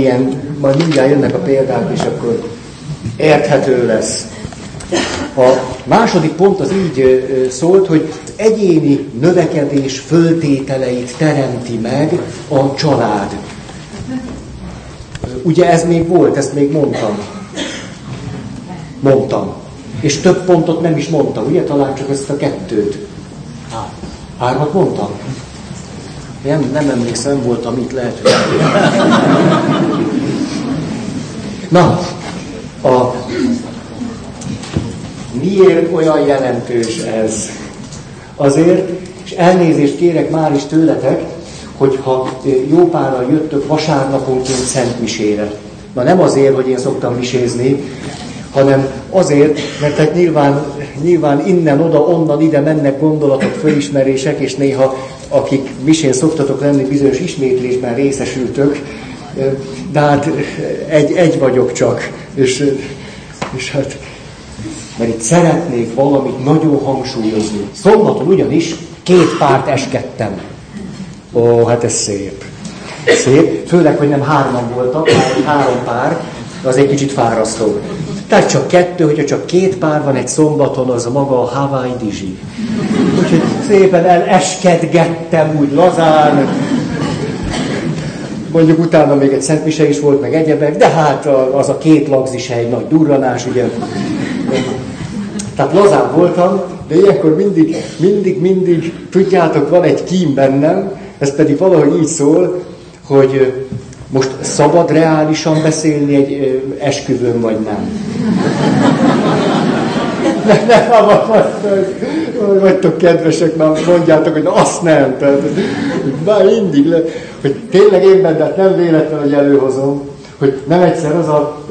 ilyen, majd mindjárt jönnek a példák, és akkor érthető lesz. A második pont az így szólt, hogy egyéni növekedés föltételeit teremti meg a család. Ugye ez még volt, ezt még mondtam. Mondtam. És több pontot nem is mondtam, ugye? Talán csak ezt a kettőt. Hármat mondtam? Nem, nem emlékszem, voltam itt, lehet, hogy... Na, a... miért olyan jelentős ez? Azért, és elnézést kérek már is tőletek, hogyha jó párral jöttök vasárnaponként szentmisére. Na nem azért, hogy én szoktam misézni, hanem azért, mert hát nyilván, nyilván innen, oda, onnan, ide mennek gondolatok, fölismerések, és néha akik misén szoktatok lenni, bizonyos ismétlésben részesültök, de hát egy, egy vagyok csak, és, és hát, mert itt szeretnék valamit nagyon hangsúlyozni. Szombaton ugyanis két párt eskedtem. Ó, hát ez szép. Szép, főleg, hogy nem hárman voltak, hanem három pár, az egy kicsit fárasztó. Tehát csak kettő, hogyha csak két pár van egy szombaton, az maga a Hawaii Dizsi. Úgyhogy szépen eleskedgettem úgy lazán. Mondjuk utána még egy szentmise is volt, meg egyebek, de hát az a két lagzis egy nagy durranás, ugye. Tehát lazán voltam, de ilyenkor mindig, mindig, mindig, tudjátok, van egy kím bennem, ez pedig valahogy így szól, hogy most szabad reálisan beszélni egy esküvőn, vagy nem? Ne, ne, ne, vagytok kedvesek, már mondjátok, hogy azt nem. Tehát, már mindig, le, hogy tényleg én benne, nem véletlen, hogy előhozom, hogy nem egyszer az a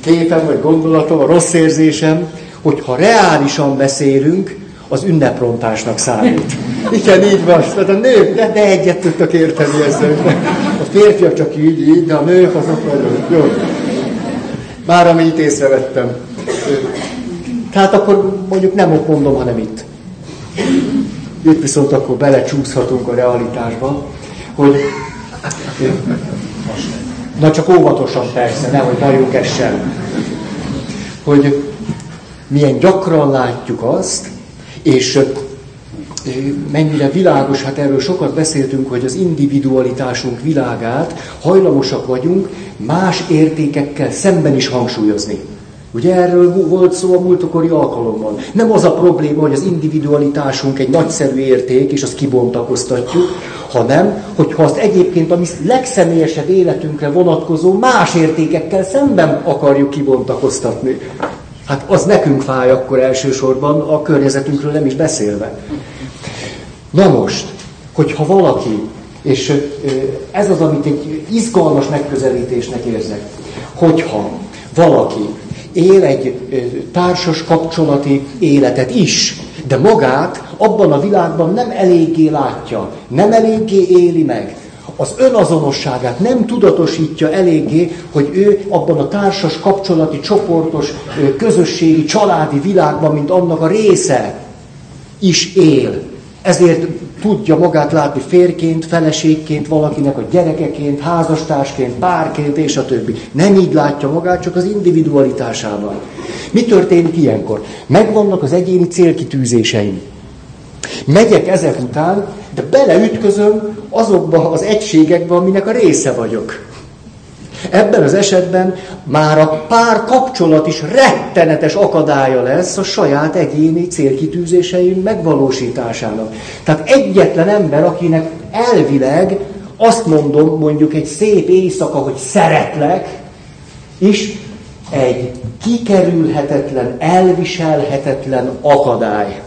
képem, vagy gondolatom, a rossz érzésem, hogy ha reálisan beszélünk, az ünneprontásnak számít. Igen, így van. Tehát a nők, de, de egyet tudtak érteni ezzel. A férfiak csak így, így, de a nők azok nagyon jó. Már amit észrevettem. Tehát akkor mondjuk nem ott mondom, hanem itt. Itt viszont akkor belecsúszhatunk a realitásba, hogy na csak óvatosan persze, nehogy bajunk essen. Hogy milyen gyakran látjuk azt, és mennyire világos, hát erről sokat beszéltünk, hogy az individualitásunk világát hajlamosak vagyunk más értékekkel szemben is hangsúlyozni. Ugye erről volt szó a múltokori alkalommal. Nem az a probléma, hogy az individualitásunk egy nagyszerű érték, és azt kibontakoztatjuk, hanem, hogyha azt egyébként a mi legszemélyesebb életünkre vonatkozó más értékekkel szemben akarjuk kibontakoztatni. Hát az nekünk fáj akkor elsősorban, a környezetünkről nem is beszélve. Na most, hogyha valaki, és ez az, amit egy izgalmas megközelítésnek érzek, hogyha valaki él egy társas kapcsolati életet is, de magát abban a világban nem eléggé látja, nem eléggé éli meg, az önazonosságát nem tudatosítja eléggé, hogy ő abban a társas, kapcsolati, csoportos, közösségi, családi világban, mint annak a része is él. Ezért tudja magát látni férként, feleségként, valakinek a gyerekeként, házastársként, párként, és a többi. Nem így látja magát, csak az individualitásával. Mi történik ilyenkor? Megvannak az egyéni célkitűzéseim. Megyek ezek után, de beleütközöm azokba az egységekbe, aminek a része vagyok. Ebben az esetben már a pár kapcsolat is rettenetes akadálya lesz a saját egyéni célkitűzéseim megvalósításának. Tehát egyetlen ember, akinek elvileg azt mondom, mondjuk egy szép éjszaka, hogy szeretlek, és egy kikerülhetetlen, elviselhetetlen akadály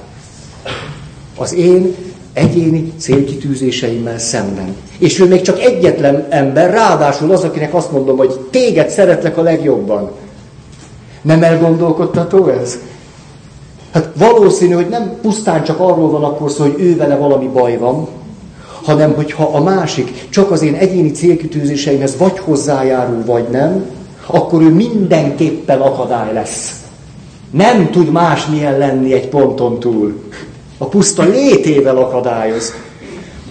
az én egyéni célkitűzéseimmel szemben. És ő még csak egyetlen ember, ráadásul az, akinek azt mondom, hogy téged szeretlek a legjobban. Nem elgondolkodtató ez? Hát valószínű, hogy nem pusztán csak arról van akkor szó, hogy ő vele valami baj van, hanem hogyha a másik csak az én egyéni célkitűzéseimhez vagy hozzájárul, vagy nem, akkor ő mindenképpen akadály lesz. Nem tud másmilyen lenni egy ponton túl. A puszta létével akadályoz.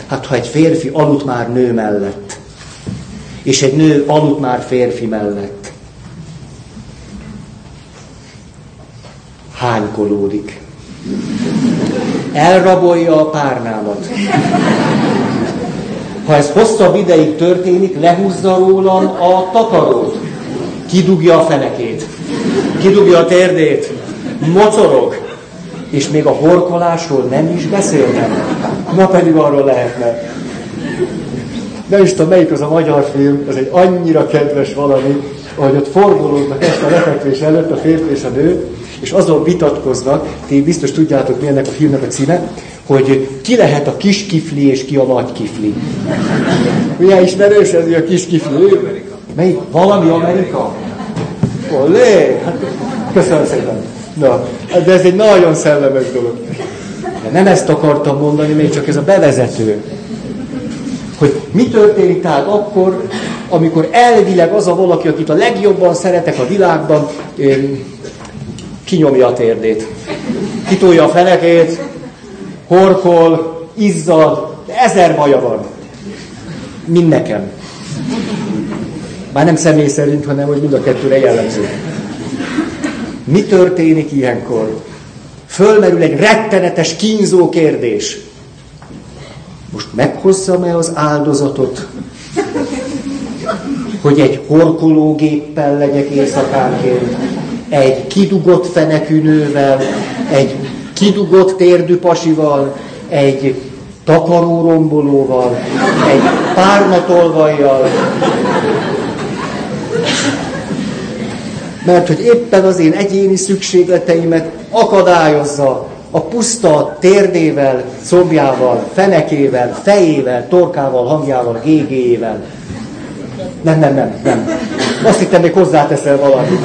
Hát ha egy férfi aludt már nő mellett, és egy nő aludt már férfi mellett. Hánykolódik. Elrabolja a párnámat. Ha ez hosszabb ideig történik, lehúzza rólam a takarót. Kidugja a fenekét. Kidugja a térdét. Mocorog. És még a horkolásról nem is beszélnek. Na pedig arról lehetne. Nem is tudom, melyik az a magyar film, ez egy annyira kedves valami, ahogy ott forgolódnak ezt a lefekvés előtt a férfi és a nő, és azon vitatkoznak, ti biztos tudjátok, mi ennek a filmnek a címe, hogy ki lehet a kis kifli és ki a nagy kifli. Milyen ismerős ez, a kis kifli? Melyik? Valami Amerika? Olé! Hát, köszönöm szépen. Na, de ez egy nagyon szellemes dolog. De nem ezt akartam mondani, még csak ez a bevezető. Hogy mi történik tehát akkor, amikor elvileg az a valaki, akit a legjobban szeretek a világban, kinyomja a térdét. Kitolja a fenekét, horkol, izzad, ezer baja van. Mind nekem. Már nem személy szerint, hanem hogy mind a kettőre jellemző. Mi történik ilyenkor? Fölmerül egy rettenetes, kínzó kérdés. Most meghozzam-e az áldozatot, hogy egy horkológéppel legyek éjszakánként, egy kidugott fenekű nővel, egy kidugott térdű pasival, egy takarórombolóval, egy párnatolvajjal, mert hogy éppen az én egyéni szükségleteimet akadályozza a puszta térdével, combjával, fenekével, fejével, torkával, hangjával, gégéjével. Nem, nem, nem, nem. Azt hittem, még hozzáteszel valamit.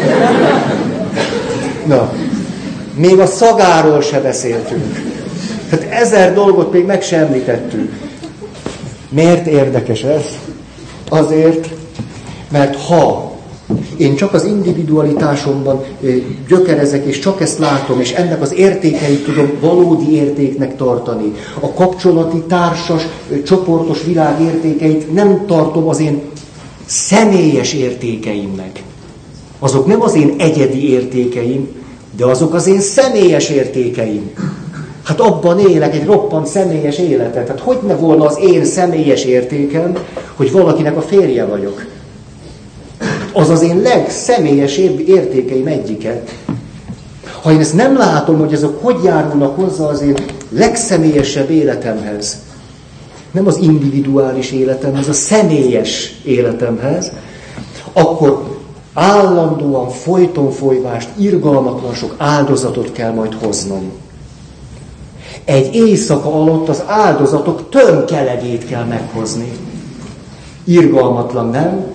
Na, még a szagáról se beszéltünk. Tehát ezer dolgot még meg sem említettünk. Miért érdekes ez? Azért, mert ha én csak az individualitásomban gyökerezek, és csak ezt látom, és ennek az értékeit tudom valódi értéknek tartani. A kapcsolati, társas, csoportos világ értékeit nem tartom az én személyes értékeimnek. Azok nem az én egyedi értékeim, de azok az én személyes értékeim. Hát abban élek egy roppant személyes életet. Hát hogy ne volna az én személyes értékem, hogy valakinek a férje vagyok? Az az én legszemélyesebb értékeim egyike. Ha én ezt nem látom, hogy azok hogy járulnak hozzá az én legszemélyesebb életemhez, nem az individuális életemhez, a személyes életemhez, akkor állandóan folyton folyvást, irgalmatlan sok áldozatot kell majd hoznom. Egy éjszaka alatt az áldozatok tömkelegét kell meghozni. Irgalmatlan, nem?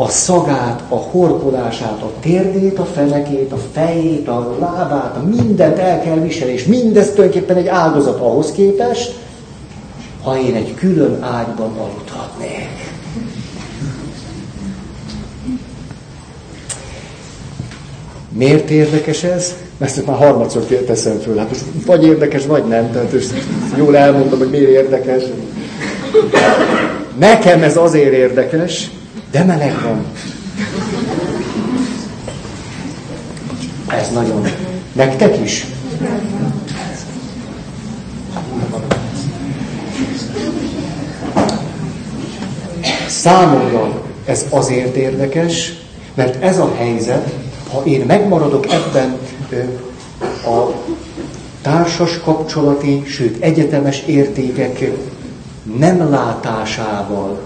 A szagát, a horkolását, a térdét, a fenekét, a fejét, a lábát, a mindent el kell viselni, és mindez tulajdonképpen egy áldozat ahhoz képest, ha én egy külön ágyban aludhatnék. Miért érdekes ez? Ezt már harmadszor teszem föl. Hát most vagy érdekes, vagy nem. Tehát most jól elmondom, hogy miért érdekes. Nekem ez azért érdekes, de meleg van. Ez nagyon. Nektek is? Számomra ez azért érdekes, mert ez a helyzet, ha én megmaradok ebben a társas kapcsolati, sőt egyetemes értékek nem látásával,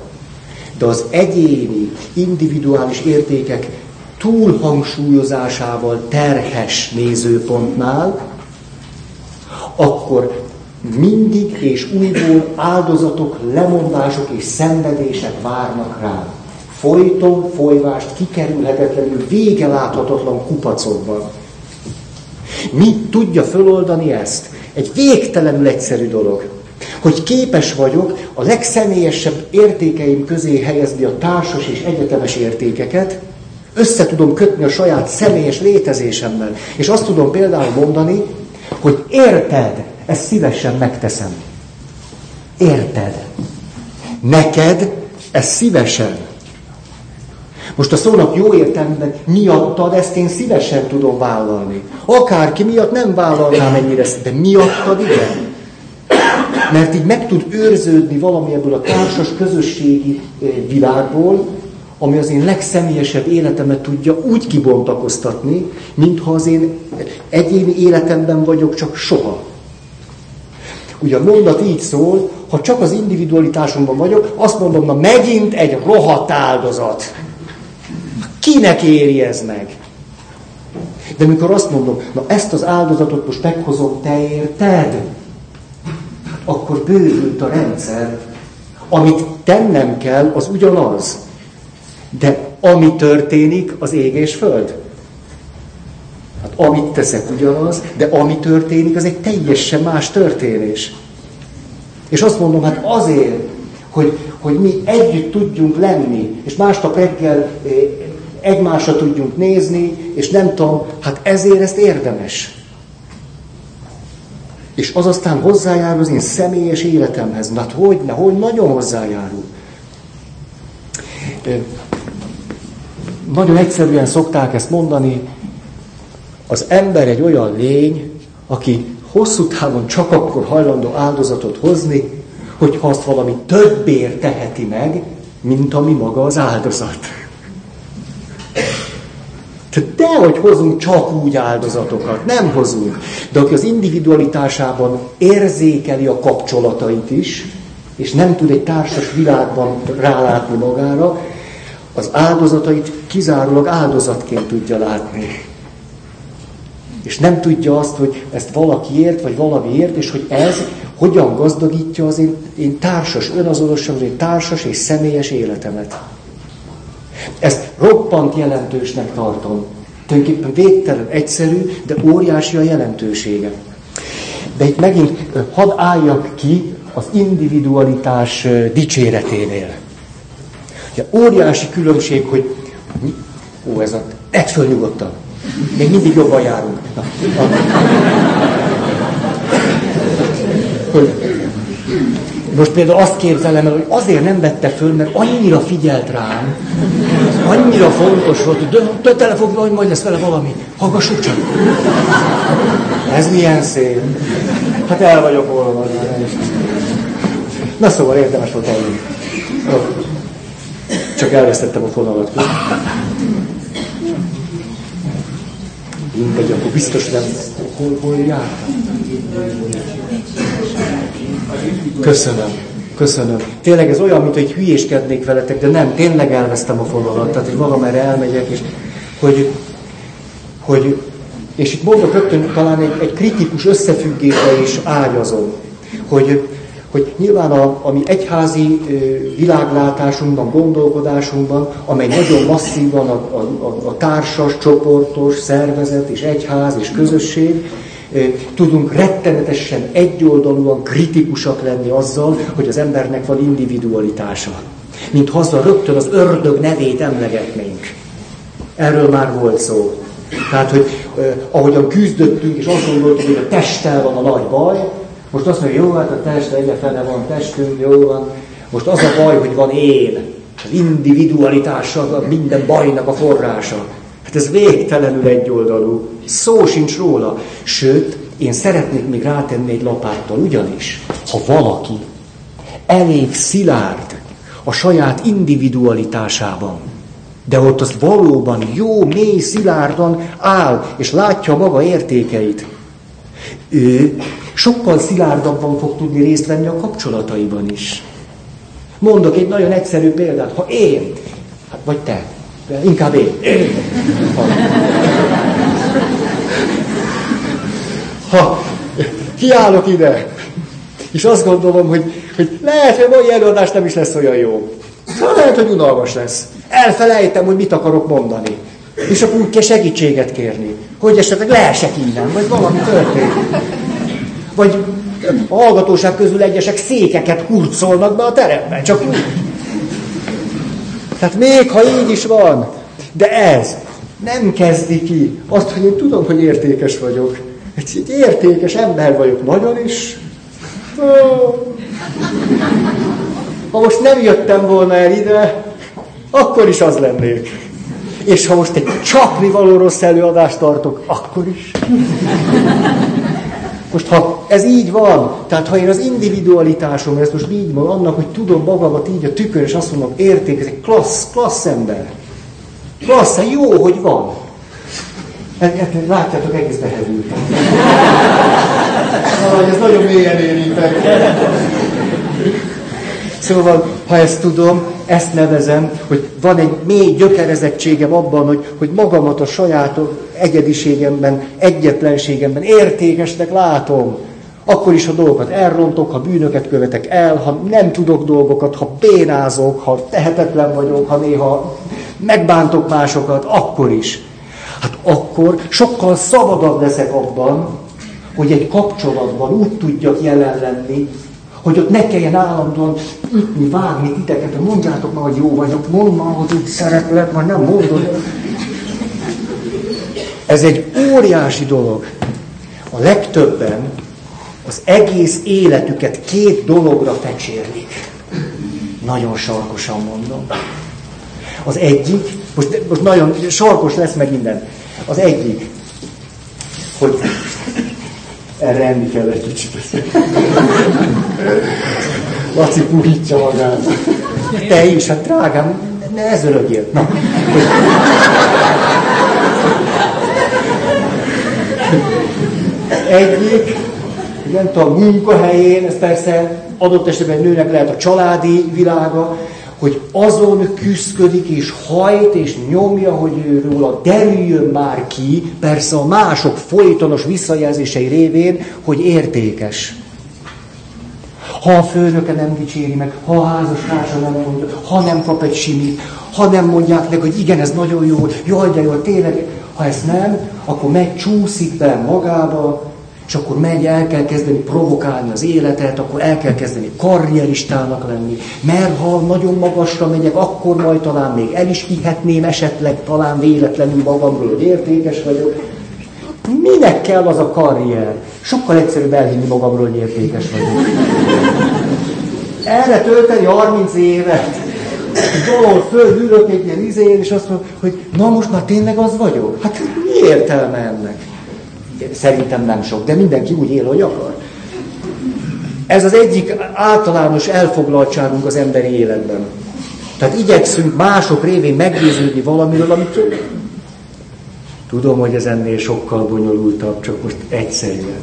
de az egyéni, individuális értékek túlhangsúlyozásával terhes nézőpontnál, akkor mindig és újból áldozatok, lemondások és szenvedések várnak rám folyton folyvást kikerülhetetlenül vége láthatatlan kupacokban. Mi tudja föloldani ezt? Egy végtelenül egyszerű dolog. Hogy képes vagyok a legszemélyesebb értékeim közé helyezni a társas és egyetemes értékeket, össze tudom kötni a saját személyes létezésemmel. És azt tudom például mondani, hogy érted, ezt szívesen megteszem. Érted. Neked ezt szívesen Most a szónak jó értelmében miattad ezt én szívesen tudom vállalni. Akárki miatt nem vállalnám ennyire, de miattad igen. Mert így meg tud őrződni valami ebből a társas közösségi eh, világból, ami az én legszemélyesebb életemet tudja úgy kibontakoztatni, mintha az én egyéni életemben vagyok, csak soha. Ugye a mondat így szól, ha csak az individualitásomban vagyok, azt mondom, na megint egy rohadt áldozat. Kinek éri ez meg? De mikor azt mondom, na ezt az áldozatot most meghozom te érted, akkor bővült a rendszer. Amit tennem kell, az ugyanaz. De ami történik, az ég és föld. Hát amit teszek ugyanaz, de ami történik, az egy teljesen más történés. És azt mondom, hát azért, hogy, hogy mi együtt tudjunk lenni, és másnap reggel eh, egymásra tudjunk nézni, és nem tudom, hát ezért ezt érdemes. És az aztán hozzájárul az én személyes életemhez. Na hát hogy, ne, hogy nagyon hozzájárul. Nagyon egyszerűen szokták ezt mondani, az ember egy olyan lény, aki hosszú távon csak akkor hajlandó áldozatot hozni, hogyha azt valami többért teheti meg, mint ami maga az áldozat. Tehát dehogy hozunk csak úgy áldozatokat, nem hozunk. De aki az individualitásában érzékeli a kapcsolatait is, és nem tud egy társas világban rálátni magára, az áldozatait kizárólag áldozatként tudja látni. És nem tudja azt, hogy ezt valakiért, vagy valamiért, és hogy ez hogyan gazdagítja az én, én társas, önazonosan, az én társas és személyes életemet. Ezt roppant jelentősnek tartom. Tulajdonképpen végtelen egyszerű, de óriási a jelentősége. De itt megint hadd álljak ki az individualitás dicséreténél. Ugye, óriási különbség, hogy ó, ez a... Egy föl nyugodtan. Még mindig jobban járunk. Na, hogy most például azt képzelem el, hogy azért nem vette föl, mert annyira figyelt rám, annyira fontos volt, hogy fog, hogy majd lesz vele valami. Hallgassuk csak. Ez milyen szép. Hát el vagyok olvadva. Na szóval érdemes volt eljönni. Csak elvesztettem a fonalat. Mindegy, akkor biztos nem. Hol, hol jártam? Köszönöm. Köszönöm. Tényleg ez olyan, mint hogy hülyéskednék veletek, de nem, tényleg elvesztem a fonalat. Tehát, hogy valamerre elmegyek, és hogy, hogy és itt mondok rögtön talán egy, egy kritikus összefüggésre is ágyazom, hogy, hogy nyilván a, a mi egyházi világlátásunkban, gondolkodásunkban, amely nagyon masszívan a, a, a, a társas, csoportos, szervezet és egyház és közösség, tudunk rettenetesen egyoldalúan kritikusak lenni azzal, hogy az embernek van individualitása. Mint azzal rögtön az ördög nevét emlegetnénk. Erről már volt szó. Tehát, hogy eh, ahogyan küzdöttünk, és azt gondoltuk, hogy a testtel van a nagy baj, most azt mondja, jó, hát a test, egyre fene van testünk, jó van. Most az a baj, hogy van én. Az individualitása minden bajnak a forrása. Hát ez végtelenül egyoldalú. Szó sincs róla. Sőt, én szeretnék még rátenni egy lapáttal, ugyanis, ha valaki elég szilárd a saját individualitásában, de ott az valóban jó, mély, szilárdan áll, és látja maga értékeit, ő sokkal szilárdabban fog tudni részt venni a kapcsolataiban is. Mondok egy nagyon egyszerű példát. Ha én, hát vagy te, inkább én, én ha kiállok ide, és azt gondolom, hogy, hogy lehet, hogy a mai előadás nem is lesz olyan jó. Lehet, hogy unalmas lesz. Elfelejtem, hogy mit akarok mondani. És akkor úgy kell segítséget kérni, hogy esetleg leesek innen, vagy valami történik. Vagy a hallgatóság közül egyesek székeket hurcolnak be a teremben, csak úgy. Tehát még ha így is van, de ez nem kezdi ki azt, hogy én tudom, hogy értékes vagyok. Egy, egy értékes ember vagyok nagyon is. Ha most nem jöttem volna el ide, akkor is az lennék. És ha most egy csapni való rossz előadást tartok, akkor is. Most ha ez így van, tehát ha én az individualitásom, ezt most így van, annak, hogy tudom magamat így a tükör, és azt mondom, érték, ez egy klassz, klassz ember. Klassz, jó, hogy van. Látjátok, egész behevültem. ez nagyon mélyen érintett. Szóval, ha ezt tudom, ezt nevezem, hogy van egy mély gyökerezettségem abban, hogy, hogy magamat a saját egyediségemben, egyetlenségemben értékesnek látom. Akkor is, ha dolgokat elrontok, ha bűnöket követek el, ha nem tudok dolgokat, ha bénázok, ha tehetetlen vagyok, ha néha megbántok másokat, akkor is. Hát akkor sokkal szabadabb leszek abban, hogy egy kapcsolatban úgy tudjak jelen lenni, hogy ott ne kelljen állandóan ütni, vágni titeket, hogy mondjátok már, hogy jó vagyok, mondd már, hogy úgy szeretlek, már nem mondod. Ez egy óriási dolog. A legtöbben az egész életüket két dologra fecsérlik. Nagyon sarkosan mondom. Az egyik, most, most nagyon sarkos lesz meg minden. Az egyik, hogy erre enni kell egy kicsit. Laci puhítsa magát. Te is, hát drágám, ne ez örögjél. Na. Egyik, nem tudom, munkahelyén, ez persze adott esetben nőnek lehet a családi világa, hogy azon küzdködik és hajt és nyomja, hogy ő róla derüljön már ki, persze a mások folytonos visszajelzései révén, hogy értékes. Ha a főnöke nem dicséri meg, ha a házastársa nem mondja, ha nem kap egy simit, ha nem mondják meg, hogy igen, ez nagyon jó, jaj, de jó, tényleg, ha ezt nem, akkor megcsúszik be magába, és akkor megy, el kell kezdeni provokálni az életet, akkor el kell kezdeni karrieristának lenni, mert ha nagyon magasra megyek, akkor majd talán még el is hihetném esetleg, talán véletlenül magamról, hogy értékes vagyok. Minek kell az a karrier? Sokkal egyszerűbb elhinni magamról, hogy értékes vagyok. Erre tölteni 30 évet. Valahol fölülök egy ilyen izén, és azt mondom, hogy na most már tényleg az vagyok? Hát mi értelme ennek? Szerintem nem sok, de mindenki úgy él, hogy akar. Ez az egyik általános elfoglaltságunk az emberi életben. Tehát igyekszünk mások révén meggyőződni valamiről, amit tudom, hogy ez ennél sokkal bonyolultabb, csak most egyszerűen.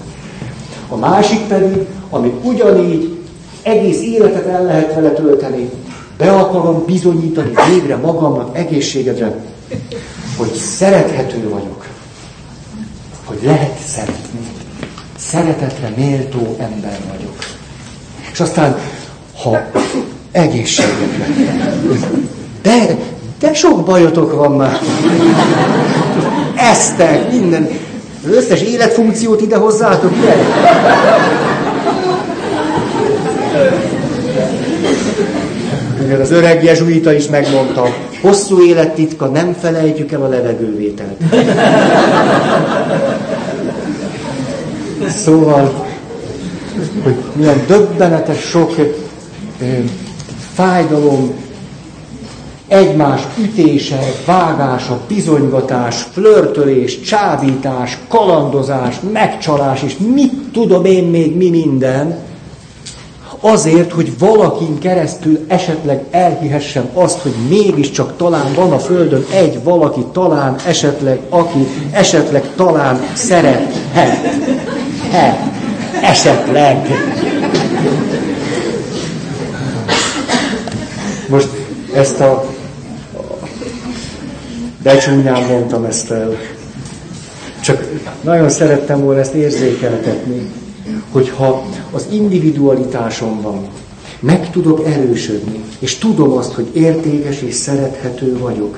A másik pedig, amit ugyanígy egész életet el lehet vele tölteni, be akarom bizonyítani végre magamnak, egészségedre, hogy szerethető vagyok szeretni. Szeretetre méltó ember vagyok. És aztán, ha egészségedre. De, de sok bajotok van már. Eztek, minden. Összes életfunkciót ide hozzátok, ugye? Az öreg jezsuita is megmondta, hosszú élettitka, nem felejtjük el a levegővételt. Szóval, hogy milyen döbbenetes sok ö, fájdalom, egymás ütése, vágása, bizonygatás, flörtölés, csábítás, kalandozás, megcsalás, és mit tudom én még mi minden, azért, hogy valakin keresztül esetleg elhihessem azt, hogy mégiscsak talán van a Földön egy valaki, talán esetleg, aki esetleg talán szerethet. He, esetleg. Most ezt a becsúnyán mondtam ezt el. Csak nagyon szerettem volna ezt érzékeltetni hogyha az individualitásom van, meg tudok erősödni, és tudom azt, hogy értékes és szerethető vagyok,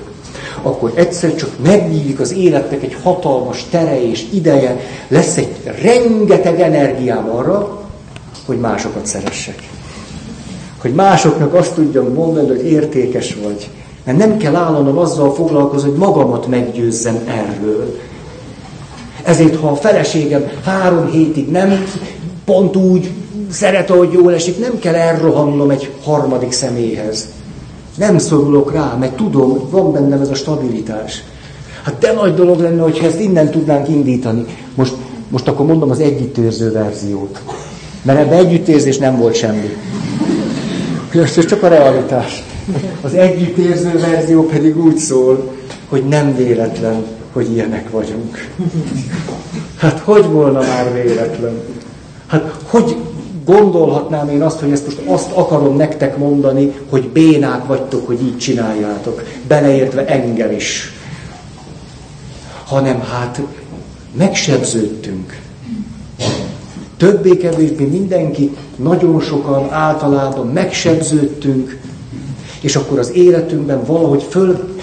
akkor egyszer csak megnyílik az életnek egy hatalmas tere és ideje, lesz egy rengeteg energiám arra, hogy másokat szeressek. Hogy másoknak azt tudjam mondani, hogy értékes vagy. Mert nem kell állandóan azzal foglalkozni, hogy magamat meggyőzzem erről. Ezért, ha a feleségem három hétig nem pont úgy szeret, ahogy jól esik, nem kell elrohannom egy harmadik személyhez. Nem szorulok rá, mert tudom, van bennem ez a stabilitás. Hát de nagy dolog lenne, hogyha ezt innen tudnánk indítani. Most, most akkor mondom az együttérző verziót. Mert ebben együttérzés nem volt semmi. Ez csak a realitás. Az együttérző verzió pedig úgy szól, hogy nem véletlen, hogy ilyenek vagyunk. Hát hogy volna már véletlen? Hát hogy gondolhatnám én azt, hogy ezt most azt akarom nektek mondani, hogy bénák vagytok, hogy így csináljátok, beleértve engem is. Hanem hát megsebződtünk. Többé-kevésbé mindenki, nagyon sokan általában megsebződtünk, és akkor az életünkben valahogy föl,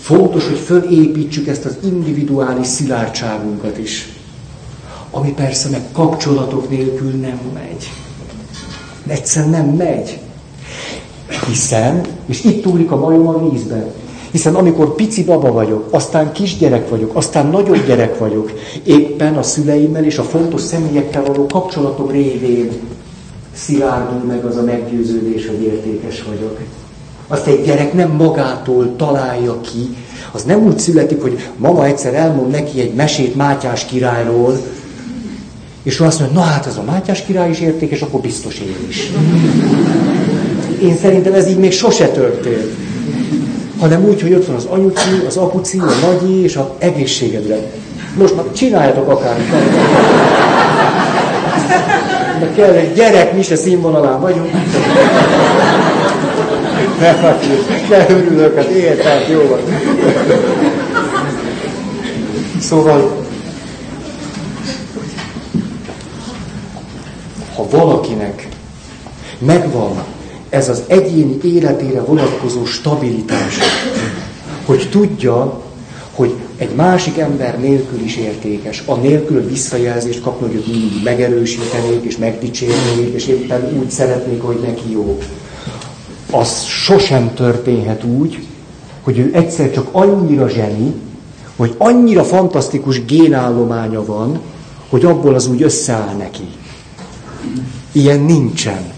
fontos, hogy fölépítsük ezt az individuális szilárdságunkat is. Ami persze meg kapcsolatok nélkül nem megy. Egyszerűen nem megy. Hiszen, és itt túlik a majom a vízben, hiszen amikor pici baba vagyok, aztán kisgyerek vagyok, aztán nagyobb gyerek vagyok, éppen a szüleimmel és a fontos személyekkel való kapcsolatok révén szilárdul meg az a meggyőződés, hogy értékes vagyok. Azt egy gyerek nem magától találja ki, az nem úgy születik, hogy mama egyszer elmond neki egy mesét Mátyás királyról, és ő azt mondja, na hát ez a Mátyás király is értékes, akkor biztos én is. Én szerintem ez így még sose történt. Hanem úgy, hogy ott van az anyuci, az apuci, a nagyi és a egészségedre. Most már csináljatok akármit. De kell egy gyerek, mi se színvonalán vagyunk. Ne, ne örülök, hát érted, jó van. Szóval ha valakinek megvan ez az egyéni életére vonatkozó stabilitás, hogy tudja, hogy egy másik ember nélkül is értékes, a nélkül visszajelzést kapni, hogy őt mindig megerősítenék, és megdicsérnék, és éppen úgy szeretnék, hogy neki jó. Az sosem történhet úgy, hogy ő egyszer csak annyira zseni, hogy annyira fantasztikus génállománya van, hogy abból az úgy összeáll neki. Ilyen nincsen.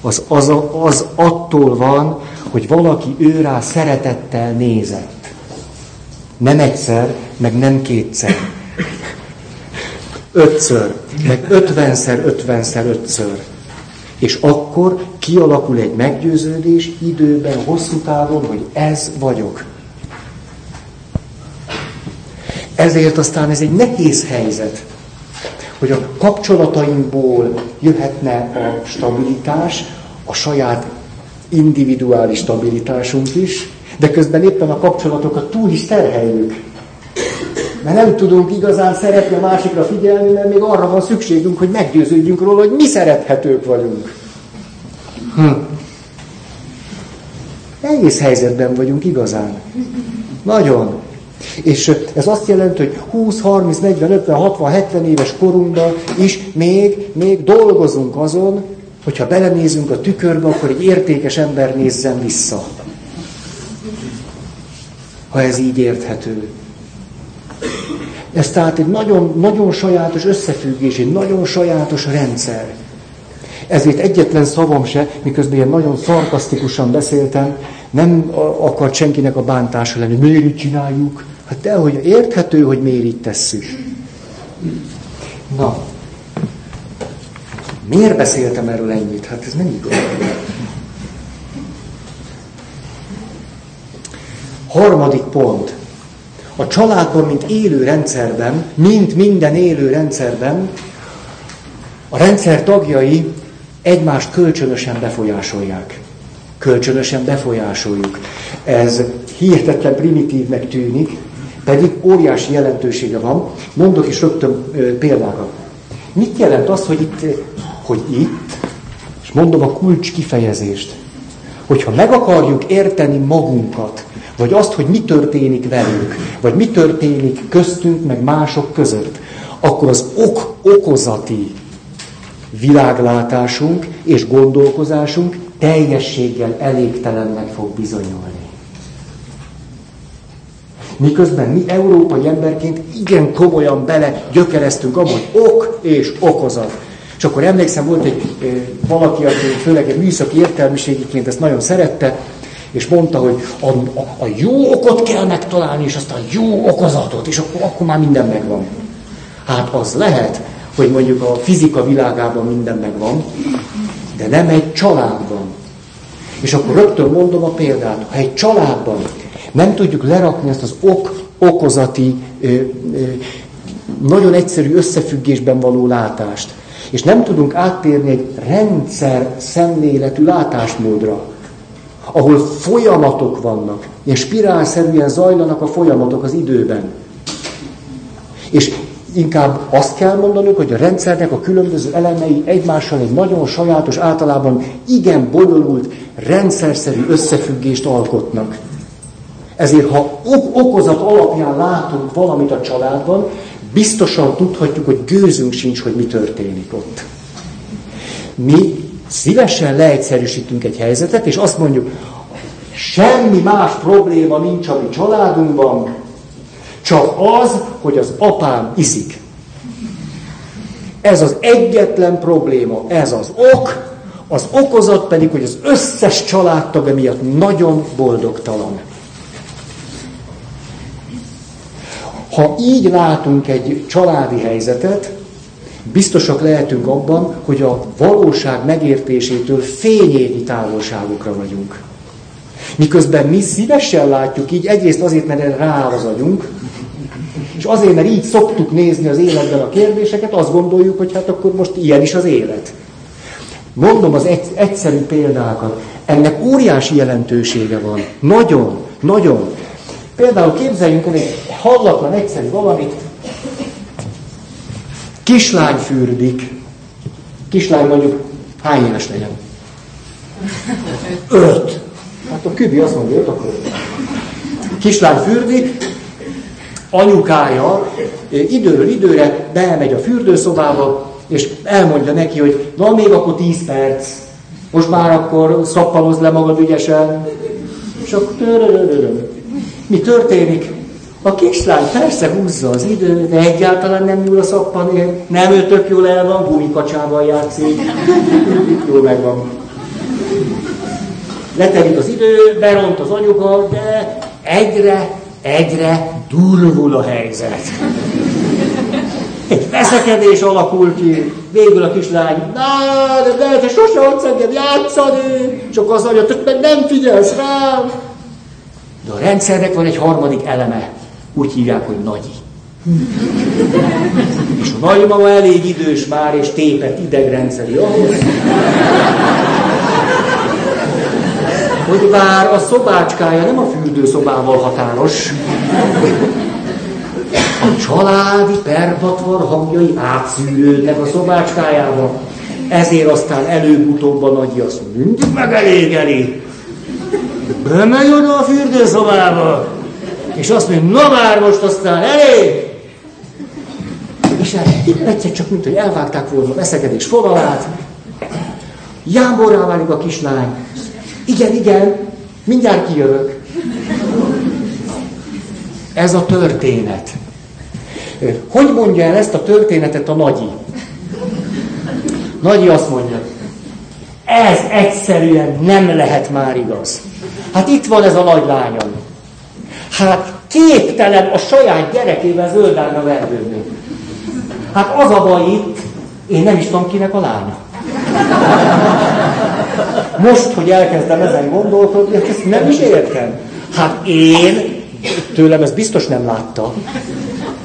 Az, az, az attól van, hogy valaki ő rá szeretettel nézett. Nem egyszer, meg nem kétszer. Ötször, meg ötvenszer, ötvenszer, ötször. És akkor kialakul egy meggyőződés időben, hosszú távon, hogy ez vagyok. Ezért aztán ez egy nehéz helyzet hogy a kapcsolatainkból jöhetne a stabilitás, a saját individuális stabilitásunk is, de közben éppen a kapcsolatokat túl is terheljük. Mert nem tudunk igazán szeretni a másikra figyelni, mert még arra van szükségünk, hogy meggyőződjünk róla, hogy mi szerethetők vagyunk. Hm. Egész helyzetben vagyunk igazán. Nagyon. És ez azt jelenti, hogy 20, 30, 40, 50, 60, 70 éves korunkban is még, még dolgozunk azon, hogyha belenézünk a tükörbe, akkor egy értékes ember nézzen vissza. Ha ez így érthető. Ez tehát egy nagyon, nagyon sajátos összefüggés, egy nagyon sajátos rendszer. Ezért egyetlen szavam se, miközben ilyen nagyon szarkasztikusan beszéltem, nem akar senkinek a bántása lenni. Miért így csináljuk? Hát de, hogy érthető, hogy miért így tesszük. Na, miért beszéltem erről ennyit? Hát ez nem igaz. Harmadik pont. A családban, mint élő rendszerben, mint minden élő rendszerben, a rendszer tagjai egymást kölcsönösen befolyásolják. Kölcsönösen befolyásoljuk. Ez hihetetlen primitívnek tűnik, pedig óriási jelentősége van. Mondok is rögtön példákat. Mit jelent az, hogy itt, hogy itt, és mondom a kulcs kifejezést, hogyha meg akarjuk érteni magunkat, vagy azt, hogy mi történik velünk, vagy mi történik köztünk, meg mások között, akkor az ok-okozati világlátásunk és gondolkozásunk teljességgel elégtelennek fog bizonyulni. Miközben mi európai emberként igen komolyan bele gyökereztünk abban, hogy ok és okozat. És akkor emlékszem, volt egy valaki, aki főleg egy műszaki értelmiségiként ezt nagyon szerette, És mondta, hogy a, a, a jó okot kell megtalálni, és aztán jó okozatot, és akkor, akkor már minden megvan. Hát az lehet, hogy mondjuk a fizika világában minden megvan, de nem egy családban. És akkor rögtön mondom a példát, ha egy családban nem tudjuk lerakni ezt az ok-okozati, nagyon egyszerű összefüggésben való látást, és nem tudunk áttérni egy rendszer szemléletű látásmódra, ahol folyamatok vannak, és spirálszerűen zajlanak a folyamatok az időben. És inkább azt kell mondanunk, hogy a rendszernek a különböző elemei egymással egy nagyon sajátos, általában igen bonyolult, rendszerszerű összefüggést alkotnak. Ezért, ha okozat alapján látunk valamit a családban, biztosan tudhatjuk, hogy gőzünk sincs, hogy mi történik ott. Mi szívesen leegyszerűsítünk egy helyzetet, és azt mondjuk, semmi más probléma nincs a családunkban, csak az, hogy az apám iszik. Ez az egyetlen probléma, ez az ok, az okozat pedig, hogy az összes családtag miatt nagyon boldogtalan. Ha így látunk egy családi helyzetet, biztosak lehetünk abban, hogy a valóság megértésétől fényévi távolságokra vagyunk. Miközben mi szívesen látjuk így, egyrészt azért, mert rá az agyunk, és azért, mert így szoktuk nézni az életben a kérdéseket, azt gondoljuk, hogy hát akkor most ilyen is az élet. Mondom az egy, egyszerű példákat. Ennek óriási jelentősége van. Nagyon, nagyon. Például képzeljünk el egy hallatlan egyszerű valamit. Kislány fürdik. Kislány mondjuk hány éves legyen? Öt. Hát a kübi azt mondja, öt, akkor öt. Kislány fürdik, anyukája időről időre bemegy a fürdőszobába, és elmondja neki, hogy van még akkor 10 perc, most már akkor szappalozz le magad ügyesen, és akkor mi történik? A kislány persze húzza az idő, de egyáltalán nem nyúl a szappan, nem ő tök jól el van, gumikacsával játszik. Jól megvan. Letelik az idő, beront az anyuka, de egyre, egyre durvul a helyzet. Egy veszekedés alakul ki, végül a kislány, na, de, de te sose ott engem játszani, csak az anya, meg nem figyelsz rám. De a rendszernek van egy harmadik eleme, úgy hívják, hogy nagyi. És a nagymama elég idős már, és tépet idegrendszeri ahhoz, hogy bár a szobácskája nem a fürdőszobával határos, a családi perbatvar hangjai átszűrődnek a szobácskájába, ezért aztán előbb-utóbb a nagyi azt mindig megelégeli. Bemegy oda a fürdőszobába, és azt mondja, na már most aztán elég! És hát egyszer csak, mint hogy elvágták volna a veszekedés fonalát, jámborrá válik a kislány. Igen, igen, mindjárt kijövök. Ez a történet. Hogy mondja el ezt a történetet a nagyi? Nagyi azt mondja, ez egyszerűen nem lehet már igaz. Hát itt van ez a nagy lányom. Hát képtelen a saját gyerekével zöldárna verdődni. Hát az a baj itt, én nem is tudom kinek a lánya. Most, hogy elkezdem ezen gondolkodni, ezt nem is értem. Hát én, tőlem ez biztos nem látta.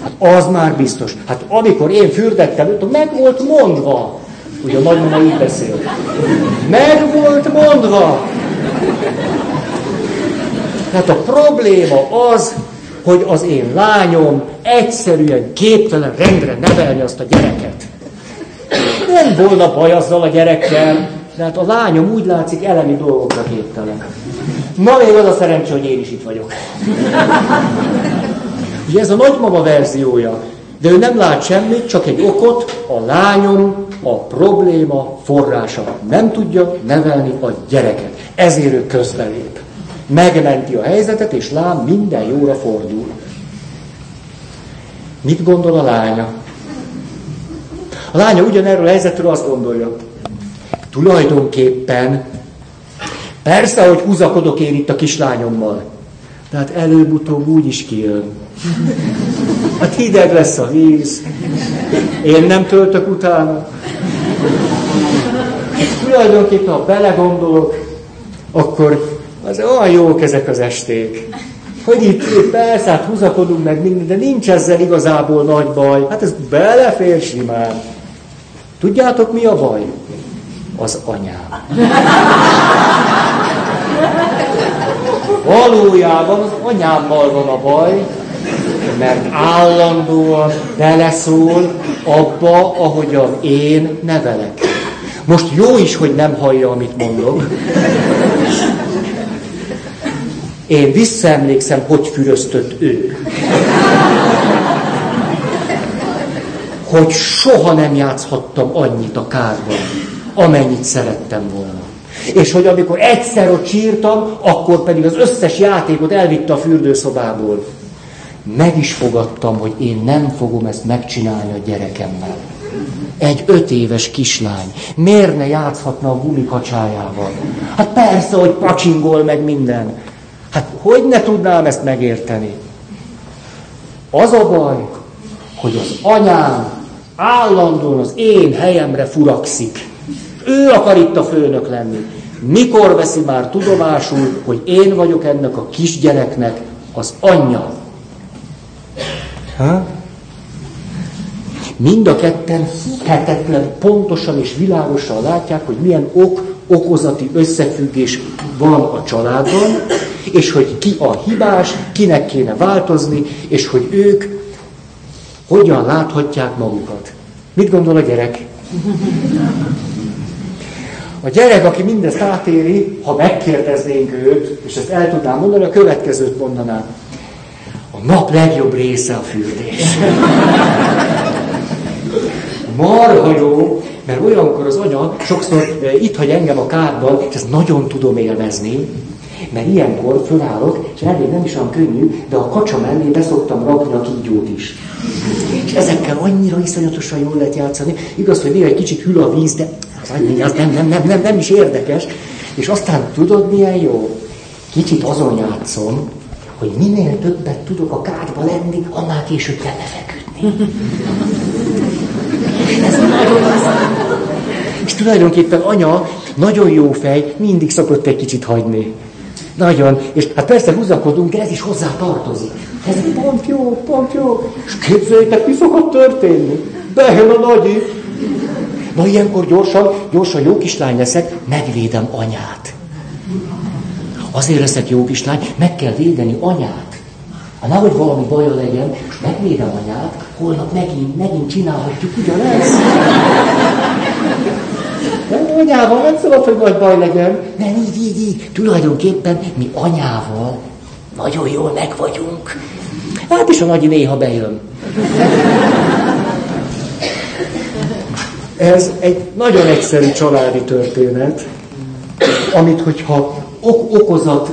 Hát az már biztos. Hát amikor én fürdettem, meg volt mondva, hogy a nagymama így beszél. Meg volt mondva. Hát a probléma az, hogy az én lányom egyszerűen képtelen rendre nevelni azt a gyereket. Nem volna baj azzal a gyerekkel, de hát a lányom úgy látszik elemi dolgokra képtelen. Na még az a szerencsé, hogy én is itt vagyok. Ugye ez a nagymama verziója. De ő nem lát semmit, csak egy okot, a lányom a probléma forrása. Nem tudja nevelni a gyereket. Ezért ő közbelép. Megmenti a helyzetet, és lám minden jóra fordul. Mit gondol a lánya? A lánya ugyanerről a helyzetről azt gondolja, tulajdonképpen Persze, hogy húzakodok én itt a kislányommal. De hát előbb-utóbb úgy is kijön. Hát hideg lesz a víz. Én nem töltök utána. Tulajdonképpen, ha belegondolok, akkor az olyan jók ezek az esték. Hogy itt, persze, hát húzakodunk meg minden, de nincs ezzel igazából nagy baj. Hát ez belefér simán. Tudjátok mi a baj? Az anyám. Valójában az anyámmal van a baj, mert állandóan beleszól abba, ahogyan én nevelek. Most jó is, hogy nem hallja, amit mondok. Én visszaemlékszem, hogy füröztött ő. Hogy soha nem játszhattam annyit a kárban, amennyit szerettem volna. És hogy amikor egyszer ott sírtam, akkor pedig az összes játékot elvitte a fürdőszobából. Meg is fogadtam, hogy én nem fogom ezt megcsinálni a gyerekemmel. Egy öt éves kislány. Miért ne játszhatna a gumikacsájával? Hát persze, hogy pacsingol meg minden. Hát hogy ne tudnám ezt megérteni? Az a baj, hogy az anyám állandóan az én helyemre furakszik. Ő akar itt a főnök lenni. Mikor veszi már tudomásul, hogy én vagyok ennek a kisgyereknek az anyja? Ha? Mind a ketten hihetetlen pontosan és világosan látják, hogy milyen ok-okozati összefüggés van a családban, és hogy ki a hibás, kinek kéne változni, és hogy ők hogyan láthatják magukat. Mit gondol a gyerek? A gyerek, aki mindezt átéri, ha megkérdeznénk őt, és ezt el tudnám mondani, a következőt mondaná. A nap legjobb része a fürdés. Marha jó, mert olyankor az anya sokszor eh, itt hagy engem a kádban, és ezt nagyon tudom élvezni, mert ilyenkor fölállok, és elég nem is olyan könnyű, de a kacsa mellé beszoktam rakni a kígyót is. És ezekkel annyira iszonyatosan jól lehet játszani. Igaz, hogy néha egy kicsit hűl a víz, de az, az nem, nem, nem, nem, nem is érdekes. És aztán tudod, milyen jó? Kicsit azon játszom, hogy minél többet tudok a kádba lenni, annál később kell lefeküdni. Ez nagyon És tulajdonképpen anya nagyon jó fej, mindig szokott egy kicsit hagyni. Nagyon. És hát persze húzakodunk, de ez is hozzá tartozik. Ez pont jó, pont jó. És képzeljétek, mi szokott történni? Bejön a nagyi. Na ilyenkor gyorsan, gyorsan jó kislány leszek, megvédem anyát. Azért leszek jó kislány, meg kell védeni anyát. Ha nehogy valami baja legyen, és megvédem anyát, holnap megint, megint csinálhatjuk ugyanezt. Nem anyával nem szabad, hogy nagy baj legyen. Nem, így, így, így. Tulajdonképpen mi anyával nagyon jól meg vagyunk. Hát is a nagy néha bejön. Ez egy nagyon egyszerű családi történet, amit hogyha ok- okozat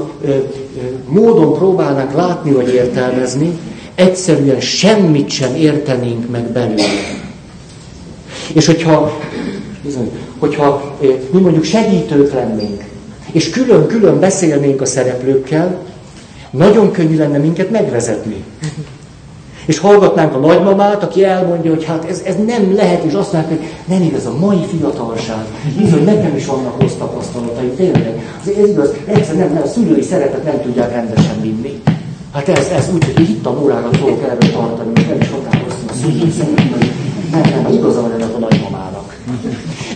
módon próbálnánk látni vagy értelmezni, egyszerűen semmit sem értenénk meg belőle. És hogyha, bizony, hogyha mi mondjuk segítők lennénk, és külön-külön beszélnénk a szereplőkkel, nagyon könnyű lenne minket megvezetni. És hallgatnánk a nagymamát, aki elmondja, hogy hát ez, ez nem lehet, és azt mondják, hogy nem igaz, a mai fiatalság. Bizony, nekem is vannak rossz tapasztalatai, tényleg. Az ez igaz, egyszer nem, nem, a szülői szeretet nem tudják rendesen vinni. Hát ez, ez úgy, hogy itt a órákat fogok erről tartani, hogy nem is határoztam a szülői szeretet. Nem, nem, igaza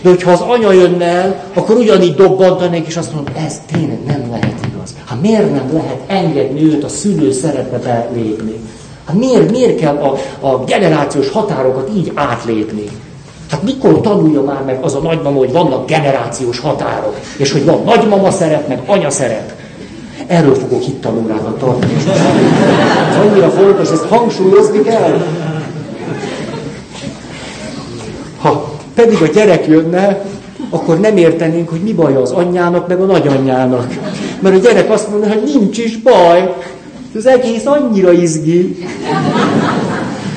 De hogyha az anya jönne el, akkor ugyanígy dobbantanék, és azt mondom, ez tényleg nem lehet igaz. Hát miért nem lehet engedni őt a szülő szeretbe belépni? Hát miért, miért kell a, a generációs határokat így átlépni? Hát mikor tanulja már meg az a nagymama, hogy vannak generációs határok, és hogy van nagymama szeret, meg anya szeret? Erről fogok hittanórákat tartani. Ez annyira fontos, ezt hangsúlyozni kell. Ha pedig a gyerek jönne, akkor nem értenénk, hogy mi baj az anyjának, meg a nagyanyjának. Mert a gyerek azt mondja, hogy nincs is baj, az egész annyira izgi.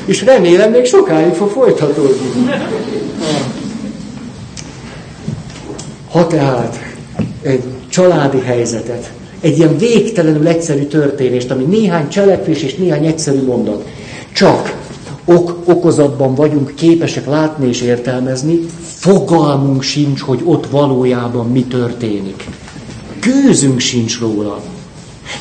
És remélem, még sokáig fog folytatódni. Ha tehát egy családi helyzetet, egy ilyen végtelenül egyszerű történést, ami néhány cselekvés és néhány egyszerű mondat. Csak ok okozatban vagyunk képesek látni és értelmezni, fogalmunk sincs, hogy ott valójában mi történik. Gőzünk sincs róla.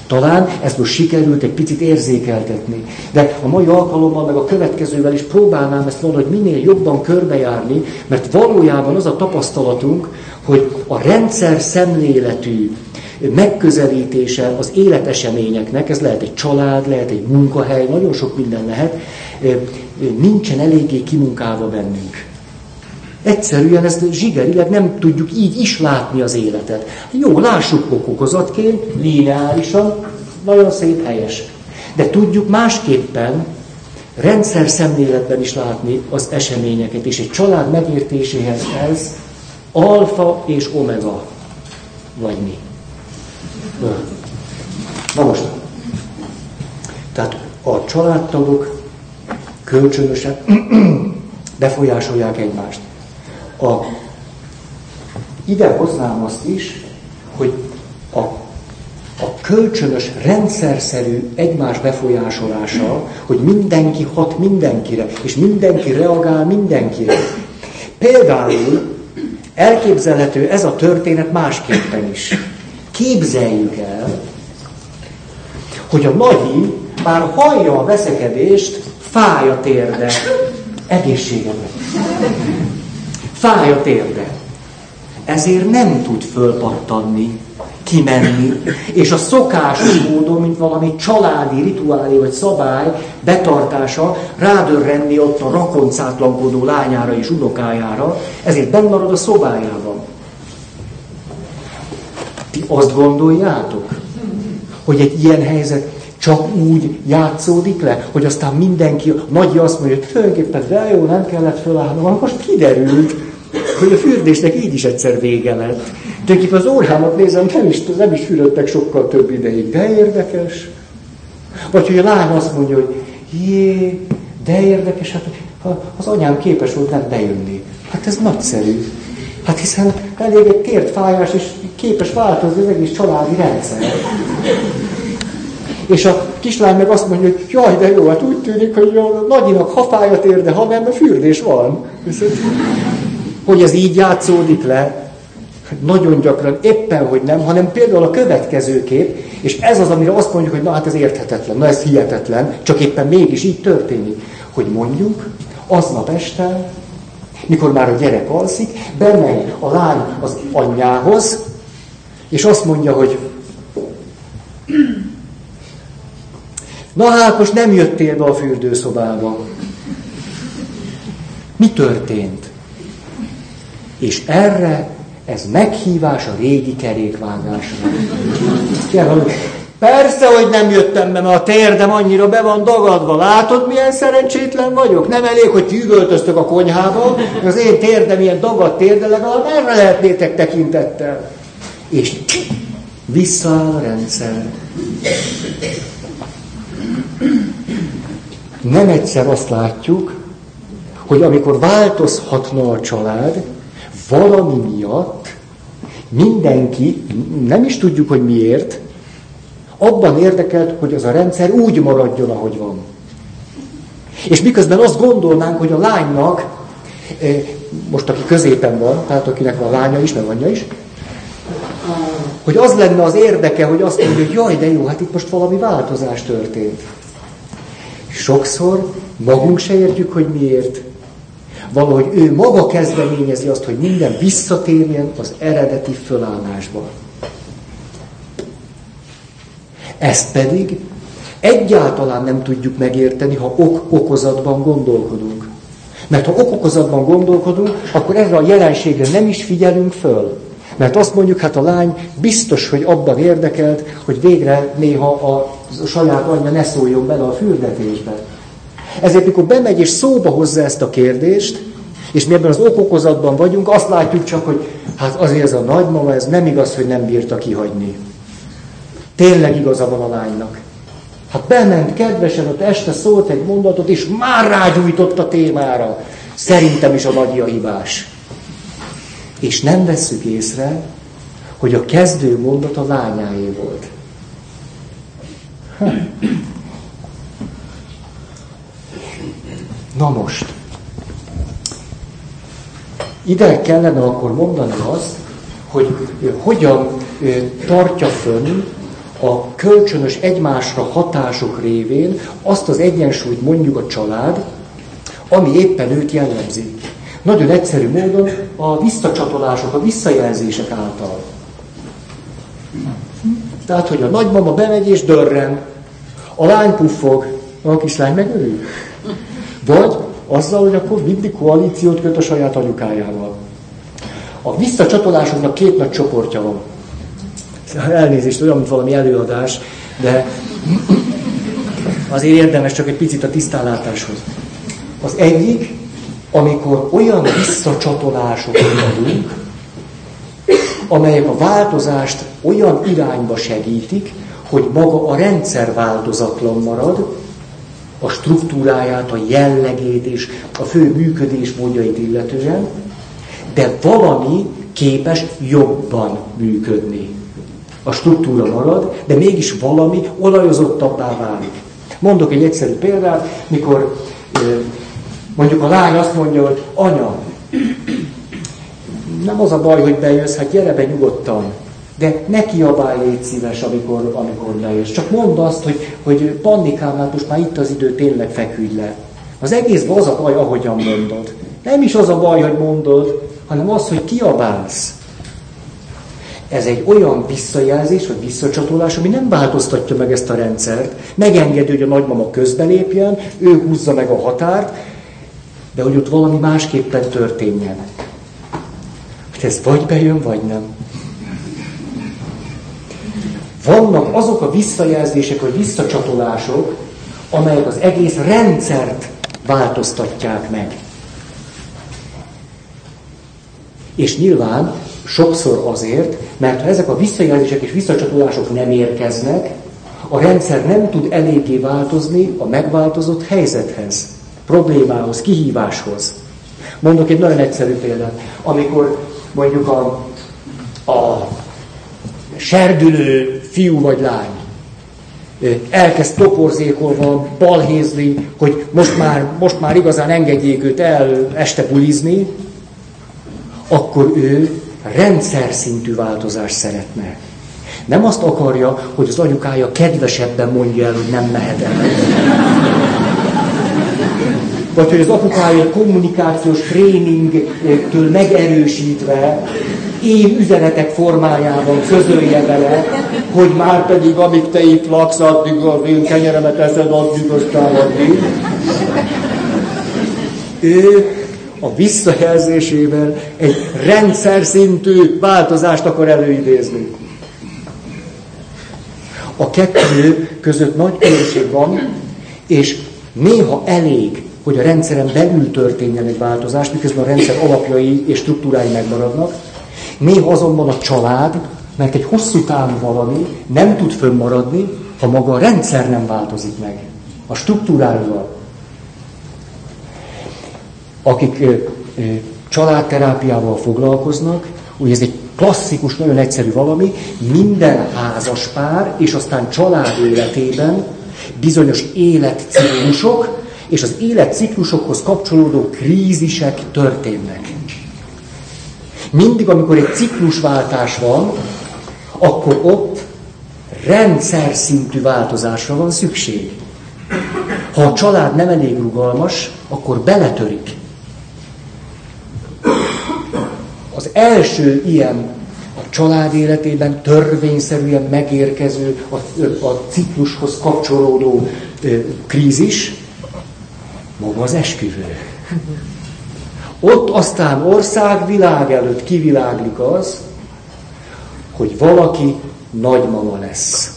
Talán ezt most sikerült egy picit érzékeltetni. De a mai alkalommal, meg a következővel is próbálnám ezt valahogy minél jobban körbejárni, mert valójában az a tapasztalatunk, hogy a rendszer szemléletű megközelítése az életeseményeknek, ez lehet egy család, lehet egy munkahely, nagyon sok minden lehet, nincsen eléggé kimunkálva bennünk. Egyszerűen ezt zsigerileg nem tudjuk így is látni az életet. Jó, lássuk okokozatként, lineárisan, nagyon szép, helyes. De tudjuk másképpen, rendszer szemléletben is látni az eseményeket, és egy család megértéséhez ez alfa és omega, vagy mi. Na most, tehát a családtagok kölcsönösen befolyásolják egymást. A, ide hoznám azt is, hogy a, a kölcsönös, rendszerszerű egymás befolyásolása, hogy mindenki hat mindenkire, és mindenki reagál mindenkire. Például elképzelhető ez a történet másképpen is. Képzeljük el, hogy a nagyi már hallja a veszekedést, fáj a térde, egészségedre. Fáj a térde. Ezért nem tud fölpattanni, kimenni, és a szokásos módon, mint valami családi rituálé vagy szabály betartása rádörrenni ott a rakoncátlankodó lányára és unokájára, ezért benn marad a szobájában. Ti azt gondoljátok, hogy egy ilyen helyzet csak úgy játszódik le, hogy aztán mindenki, a nagyja azt mondja, hogy tulajdonképpen de jó, nem kellett fölállnom, most kiderült, hogy a fürdésnek így is egyszer vége lett. Tulajdonképpen az órámat nézem, nem is, nem is fürödtek sokkal több ideig, de érdekes. Vagy hogy a lány azt mondja, hogy jé, de érdekes, hát az anyám képes volt nem bejönni. Hát ez nagyszerű. Hát hiszen elég egy tért fájás, és képes változni az egész családi rendszer. És a kislány meg azt mondja, hogy jaj, de jó, hát úgy tűnik, hogy a nagyinak ha fájat ér, de ha nem, a fürdés van. Hogy ez így játszódik le, nagyon gyakran éppen, hogy nem, hanem például a következő kép, és ez az, amire azt mondjuk, hogy na hát ez érthetetlen, na ez hihetetlen, csak éppen mégis így történik, hogy mondjuk aznap este mikor már a gyerek alszik, bemegy a lány az anyjához, és azt mondja, hogy na hát most nem jöttél be a fürdőszobába. Mi történt? És erre ez meghívás a régi kerékvágásra. Persze, hogy nem jöttem be, mert a térdem annyira be van dagadva. Látod, milyen szerencsétlen vagyok? Nem elég, hogy ti üvöltöztök a konyhába, az én térdem ilyen dagadt tér, de legalább erre lehetnétek tekintettel. És visszaáll a rendszer. Nem egyszer azt látjuk, hogy amikor változhatna a család, valami miatt mindenki, nem is tudjuk, hogy miért, abban érdekelt, hogy az a rendszer úgy maradjon, ahogy van. És miközben azt gondolnánk, hogy a lánynak, eh, most aki középen van, tehát akinek van lánya is, meg anyja is, hogy az lenne az érdeke, hogy azt mondja, hogy jaj, de jó, hát itt most valami változás történt. Sokszor magunk se értjük, hogy miért. Valahogy ő maga kezdeményezi azt, hogy minden visszatérjen az eredeti fölállásba. Ezt pedig egyáltalán nem tudjuk megérteni, ha ok-okozatban gondolkodunk. Mert ha ok-okozatban gondolkodunk, akkor erre a jelenségre nem is figyelünk föl. Mert azt mondjuk, hát a lány biztos, hogy abban érdekelt, hogy végre néha a saját anyja ne szóljon bele a fürdetésbe. Ezért, mikor bemegy és szóba hozza ezt a kérdést, és mi ebben az okokozatban vagyunk, azt látjuk csak, hogy hát azért ez a nagymama, ez nem igaz, hogy nem bírta kihagyni. Tényleg igaza van a lánynak. Hát bement kedvesen, ott este szólt egy mondatot, és már rágyújtott a témára. Szerintem is a nagy a hibás. És nem vesszük észre, hogy a kezdő mondat a lányáé volt. Na most, ide kellene akkor mondani azt, hogy hogyan tartja fönn a kölcsönös egymásra hatások révén azt az egyensúlyt mondjuk a család, ami éppen őt jellemzi. Nagyon egyszerű módon a visszacsatolások, a visszajelzések által. Tehát, hogy a nagymama bemegy és dörren, a lány puffog, a kislány megörül. Vagy azzal, hogy akkor mindig koalíciót köt a saját anyukájával. A visszacsatolásoknak két nagy csoportja van. Elnézést, olyan, mint valami előadás, de azért érdemes csak egy picit a tisztánlátáshoz. Az egyik, amikor olyan visszacsatolásokat adunk, amelyek a változást olyan irányba segítik, hogy maga a rendszer változatlan marad, a struktúráját, a jellegét és a fő működés módjait illetően, de valami képes jobban működni. A struktúra marad, de mégis valami olajozottabbá válik. Mondok egy egyszerű példát, mikor mondjuk a lány azt mondja, hogy anya, nem az a baj, hogy bejössz, hát gyere be nyugodtan. De ne kiabálj, légy szíves, amikor, amikor bejössz. Csak mondd azt, hogy, hogy panikám, hát most már itt az idő, tényleg feküdj le. Az egészben az a baj, ahogyan mondod. Nem is az a baj, hogy mondod, hanem az, hogy kiabálsz. Ez egy olyan visszajelzés, vagy visszacsatolás, ami nem változtatja meg ezt a rendszert. Megengedi, hogy a nagymama közbelépjen, ő húzza meg a határt, de hogy ott valami másképpen történjen. Hogy ez vagy bejön, vagy nem. Vannak azok a visszajelzések, vagy visszacsatolások, amelyek az egész rendszert változtatják meg. És nyilván sokszor azért, mert ha ezek a visszajelzések és visszacsatolások nem érkeznek, a rendszer nem tud eléggé változni a megváltozott helyzethez, problémához, kihíváshoz. Mondok egy nagyon egyszerű példát. Amikor mondjuk a, a serdülő fiú vagy lány elkezd toporzékolva balhézni, hogy most már, most már igazán engedjék őt el este bulizni, akkor ő rendszer szintű változást szeretne. Nem azt akarja, hogy az anyukája kedvesebben mondja el, hogy nem mehet el. Vagy hogy az apukája kommunikációs tréningtől megerősítve én üzenetek formájában közölje vele, hogy már pedig amíg te itt laksz, addig az én kenyeremet eszed, addig aztán addig. Ő a visszajelzésével egy rendszer szintű változást akar előidézni. A kettő között nagy különbség van, és néha elég, hogy a rendszeren belül történjen egy változás, miközben a rendszer alapjai és struktúrái megmaradnak. Néha azonban a család, mert egy hosszú távú valami nem tud fönnmaradni, ha maga a rendszer nem változik meg. A struktúráról. Akik családterápiával foglalkoznak, ugye ez egy klasszikus, nagyon egyszerű valami, minden házas pár, és aztán család életében bizonyos életciklusok, és az életciklusokhoz kapcsolódó krízisek történnek. Mindig, amikor egy ciklusváltás van, akkor ott rendszer szintű változásra van szükség. Ha a család nem elég rugalmas, akkor beletörik. Az első ilyen a család életében törvényszerűen megérkező, a, a ciklushoz kapcsolódó ö, krízis, maga az esküvő. Ott aztán ország világ előtt kiviláglik az, hogy valaki nagymama lesz.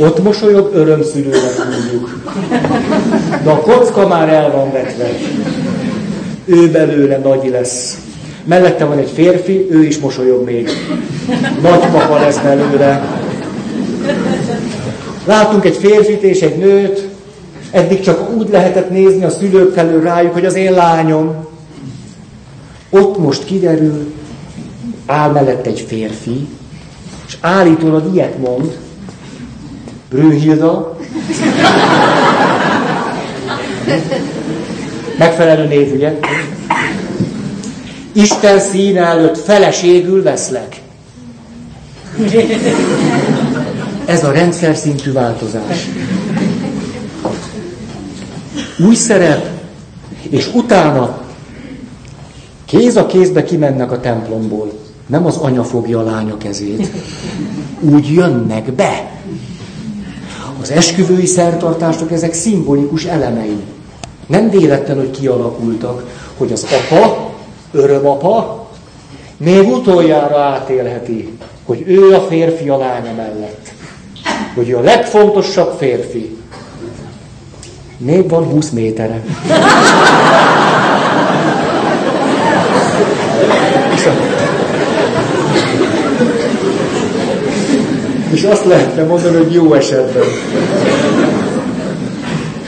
Ott mosolyog, örömszülőnek mondjuk. De a kocka már el van vetve ő belőle nagy lesz. Mellette van egy férfi, ő is mosolyog még. Nagypapa lesz belőle. Látunk egy férfit és egy nőt, eddig csak úgy lehetett nézni a szülők felől rájuk, hogy az én lányom. Ott most kiderül, áll mellett egy férfi, és állítólag ilyet mond, Brünnhilda, megfelelő név, ugye? Isten színe előtt feleségül veszlek. Ez a rendszer szintű változás. Új szerep, és utána kéz a kézbe kimennek a templomból. Nem az anya fogja a lánya kezét. Úgy jönnek be. Az esküvői szertartások ezek szimbolikus elemei. Nem véletlen, hogy kialakultak, hogy az apa, örömapa, még utoljára átélheti, hogy ő a férfi a lánya mellett. Hogy ő a legfontosabb férfi. Még van 20 méterre. És azt lehetne mondani, hogy jó esetben.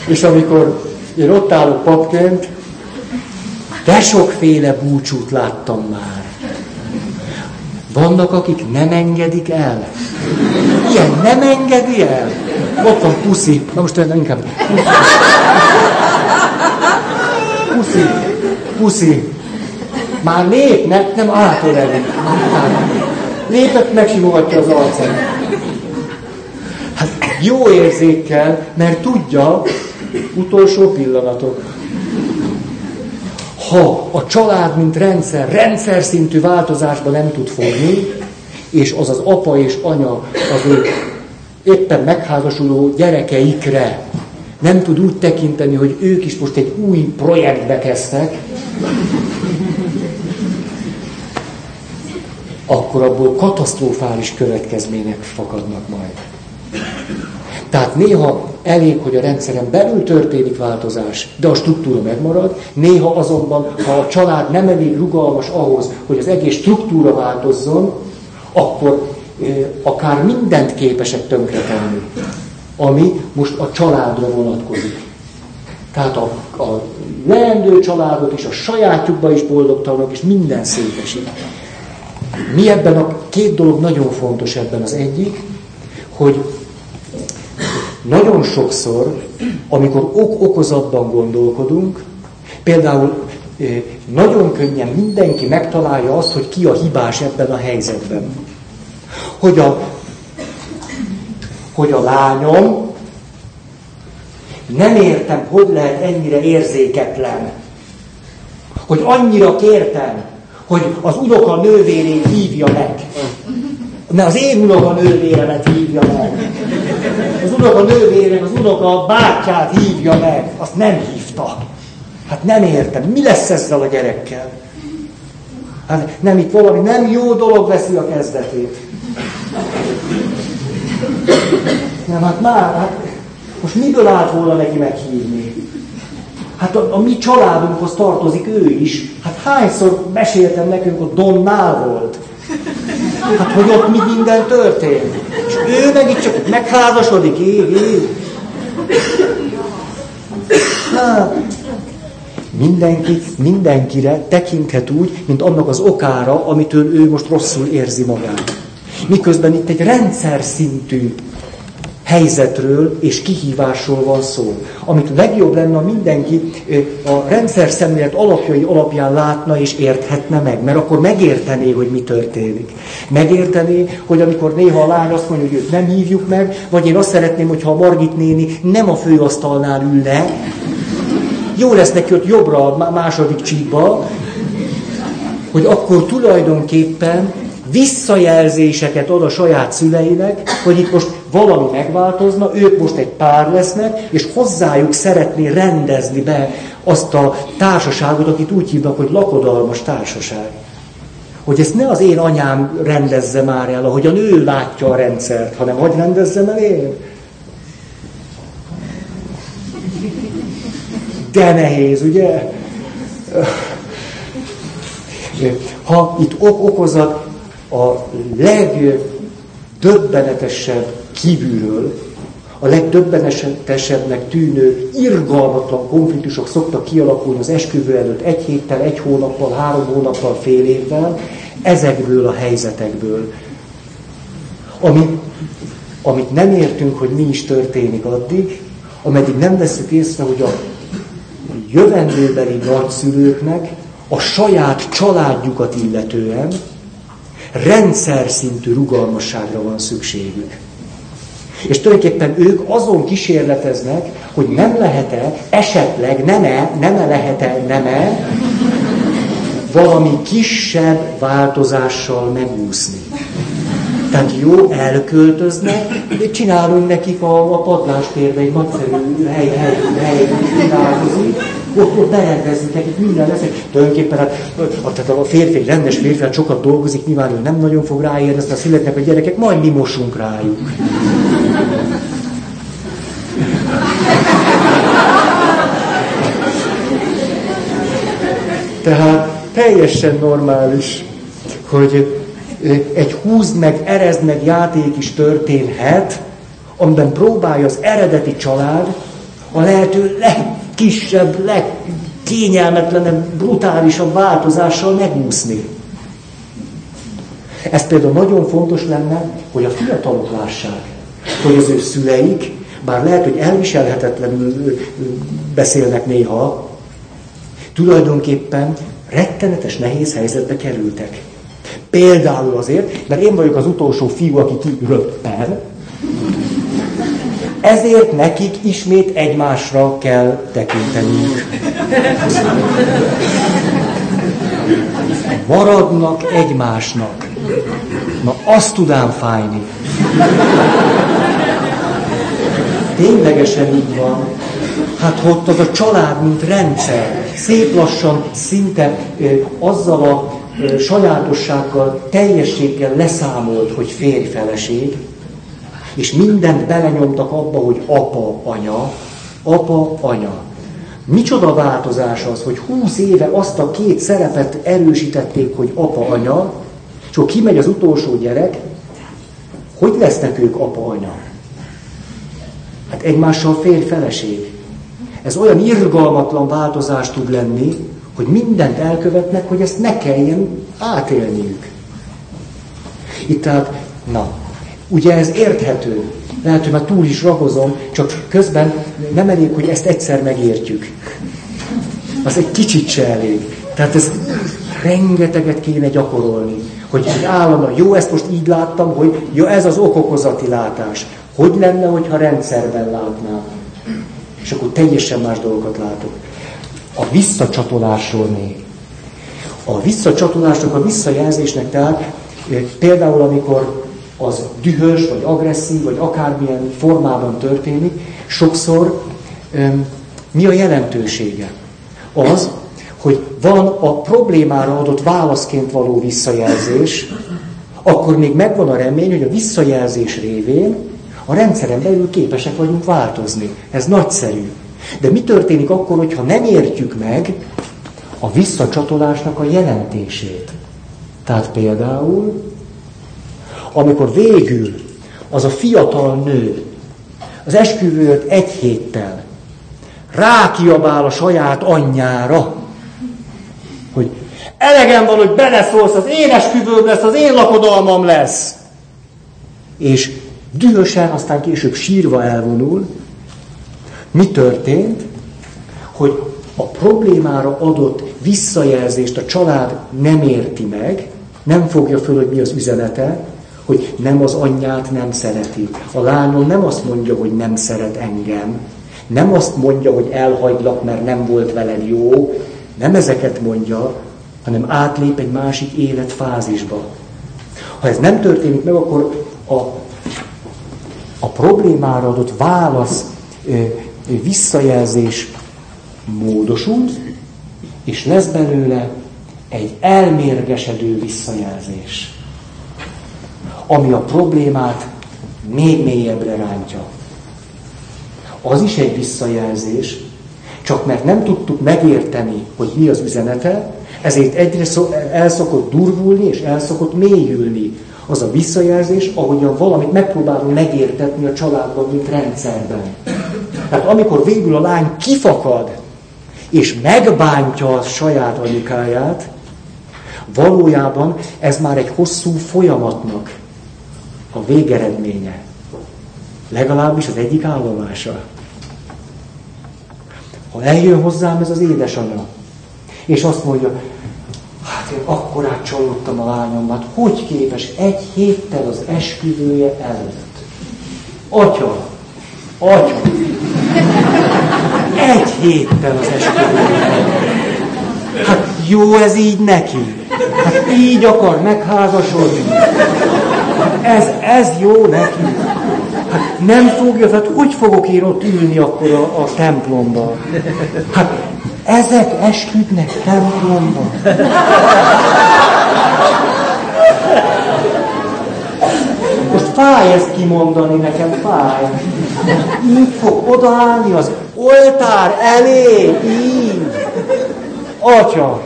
És amikor én ott állok papként, de sokféle búcsút láttam már. Vannak, akik nem engedik el. Ilyen nem engedi el. Ott van puszi. Na most inkább. Puszi. Puszi. Már lépnek, nem átörelik. Lépett, megsimogatja az arcát. Hát jó érzékkel, mert tudja, utolsó pillanatok. Ha a család, mint rendszer, rendszer szintű változásba nem tud fogni, és az az apa és anya az ő éppen megházasuló gyerekeikre nem tud úgy tekinteni, hogy ők is most egy új projektbe kezdtek, akkor abból katasztrofális következmények fakadnak majd. Tehát néha elég, hogy a rendszeren belül történik változás, de a struktúra megmarad, néha azonban, ha a család nem elég rugalmas ahhoz, hogy az egész struktúra változzon, akkor akár mindent képesek tönkretenni, ami most a családra vonatkozik. Tehát a, a leendő családot is, a sajátjukba is boldogtalanok, és minden szétesik. Mi ebben a két dolog nagyon fontos ebben az egyik, hogy nagyon sokszor, amikor ok-okozatban gondolkodunk, például nagyon könnyen mindenki megtalálja azt, hogy ki a hibás ebben a helyzetben. Hogy a, hogy a lányom, nem értem, hogy lehet ennyire érzéketlen. Hogy annyira kértem, hogy az unoka nővérét hívja meg. Ne az én unoka nővéremet hívja meg. Az unoka nővérem, az unoka bátyát hívja meg. Azt nem hívta. Hát nem értem. Mi lesz ezzel a gyerekkel? Hát nem itt valami nem jó dolog veszi a kezdetét. Nem, hát már, hát most miből állt volna neki meghívni? Hát a, a mi családunkhoz tartozik ő is. Hát hányszor meséltem nekünk, hogy Donnál volt. Hát, hogy ott mi minden történt. És ő meg itt csak megházasodik, év, év. Hát, mindenki mindenkire tekinthet úgy, mint annak az okára, amitől ő most rosszul érzi magát. Miközben itt egy rendszer szintű helyzetről és kihívásról van szó. Amit legjobb lenne, ha mindenki a rendszer szemlélet alapjai alapján látna és érthetne meg, mert akkor megértené, hogy mi történik. Megértené, hogy amikor néha a lány azt mondja, hogy őt nem hívjuk meg, vagy én azt szeretném, hogyha a Margit néni nem a főasztalnál ülne, jó lesz neki ott jobbra a második csíkba, hogy akkor tulajdonképpen visszajelzéseket ad a saját szüleinek, hogy itt most valami megváltozna, ők most egy pár lesznek, és hozzájuk szeretné rendezni be azt a társaságot, akit úgy hívnak, hogy lakodalmas társaság. Hogy ezt ne az én anyám rendezze már el, ahogy a nő látja a rendszert, hanem hogy rendezzem el én. De nehéz, ugye? Ha itt ok okozat, a legdöbbenetesebb kívülről, a legdöbbenetesebbnek tűnő, irgalmatlan konfliktusok szoktak kialakulni az esküvő előtt egy héttel, egy hónappal, három hónappal, fél évvel. ezekből a helyzetekből, ami, amit nem értünk, hogy mi is történik addig, ameddig nem veszük észre, hogy a jövendőbeli nagyszülőknek a saját családjukat illetően rendszer szintű rugalmasságra van szükségük. És tulajdonképpen ők azon kísérleteznek, hogy nem lehet-e, esetleg nem-e, nem-e lehet-e, nem-e valami kisebb változással megúszni. Tehát jó, elköltöznek, csinálunk nekik a, a padlástérbe egy nagyszerű hely, hely, hely, hely ott, ott berendezünk nekik minden lesz. Tulajdonképpen hát, a, tehát a férfi, rendes férfi, hát sokat dolgozik, nyilván ő nem nagyon fog ráérni, aztán születnek a gyerekek, majd mi mosunk rájuk. Tehát teljesen normális, hogy egy húzd meg, erezd meg játék is történhet, amiben próbálja az eredeti család a lehető legkisebb, legkényelmetlenebb, brutálisabb változással megúszni. Ez például nagyon fontos lenne, hogy a fiatalok lássák, hogy az ő szüleik, bár lehet, hogy elviselhetetlenül beszélnek néha, tulajdonképpen rettenetes nehéz helyzetbe kerültek. Például azért, mert én vagyok az utolsó fiú, aki kiröppen, ezért nekik ismét egymásra kell tekinteniük. Maradnak egymásnak. Na, azt tudám fájni. Ténylegesen így van. Hát ott az a család, mint rendszer, szép lassan, szinte azzal a sajátossággal, teljességgel leszámolt, hogy férj-feleség, és mindent belenyomtak abba, hogy apa, anya, apa, anya. Micsoda változás az, hogy húsz éve azt a két szerepet erősítették, hogy apa, anya, és akkor kimegy az utolsó gyerek, hogy lesznek ők apa, anya? Hát egymással férj-feleség. Ez olyan irgalmatlan változás tud lenni, hogy mindent elkövetnek, hogy ezt ne kelljen átélniük. Itt tehát, na, ugye ez érthető. Lehet, hogy már túl is ragozom, csak közben nem elég, hogy ezt egyszer megértjük. Az egy kicsit se elég. Tehát ez rengeteget kéne gyakorolni. Hogy állandóan, jó, ezt most így láttam, hogy jó, ez az okokozati látás. Hogy lenne, hogyha rendszerben látnám? És akkor teljesen más dolgokat látok a visszacsatolásról még. A visszacsatolásnak, a visszajelzésnek tehát például amikor az dühös, vagy agresszív, vagy akármilyen formában történik, sokszor mi a jelentősége? Az, hogy van a problémára adott válaszként való visszajelzés, akkor még megvan a remény, hogy a visszajelzés révén a rendszeren belül képesek vagyunk változni. Ez nagyszerű. De mi történik akkor, hogyha nem értjük meg a visszacsatolásnak a jelentését? Tehát például, amikor végül az a fiatal nő az esküvőt egy héttel rákiabál a saját anyjára, hogy elegem van, hogy beleszólsz, az én esküvőm lesz, az én lakodalmam lesz. És dühösen, aztán később sírva elvonul, mi történt? Hogy a problémára adott visszajelzést a család nem érti meg, nem fogja föl, hogy mi az üzenete, hogy nem az anyját nem szereti. A lányom nem azt mondja, hogy nem szeret engem, nem azt mondja, hogy elhagylak, mert nem volt veled jó, nem ezeket mondja, hanem átlép egy másik életfázisba. Ha ez nem történik meg, akkor a, a problémára adott válasz visszajelzés módosult, és lesz belőle egy elmérgesedő visszajelzés, ami a problémát még mélyebbre rántja. Az is egy visszajelzés, csak mert nem tudtuk megérteni, hogy mi az üzenete, ezért egyre el szokott durvulni és el szokott mélyülni az a visszajelzés, ahogyan valamit megpróbálunk megértetni a családban, mint rendszerben. Tehát amikor végül a lány kifakad, és megbántja a saját anyukáját, Valójában ez már egy hosszú folyamatnak a végeredménye. Legalábbis az egyik állomása. Ha eljön hozzám ez az édesanyja, és azt mondja, hát én akkorát csalódtam a lányomat, hogy képes egy héttel az esküvője előtt. Atya, atya, egy héttel az esküvője előtt. Hát jó ez így neki. Hát így akar megházasodni. Ez, ez jó neki. Hát nem fogja, tehát hogy fogok én ott ülni akkor a, a templomban? Hát ezek esküdnek templomban. Most fáj ezt kimondani nekem, fáj. Így fog odaállni az oltár elé, így. Atya,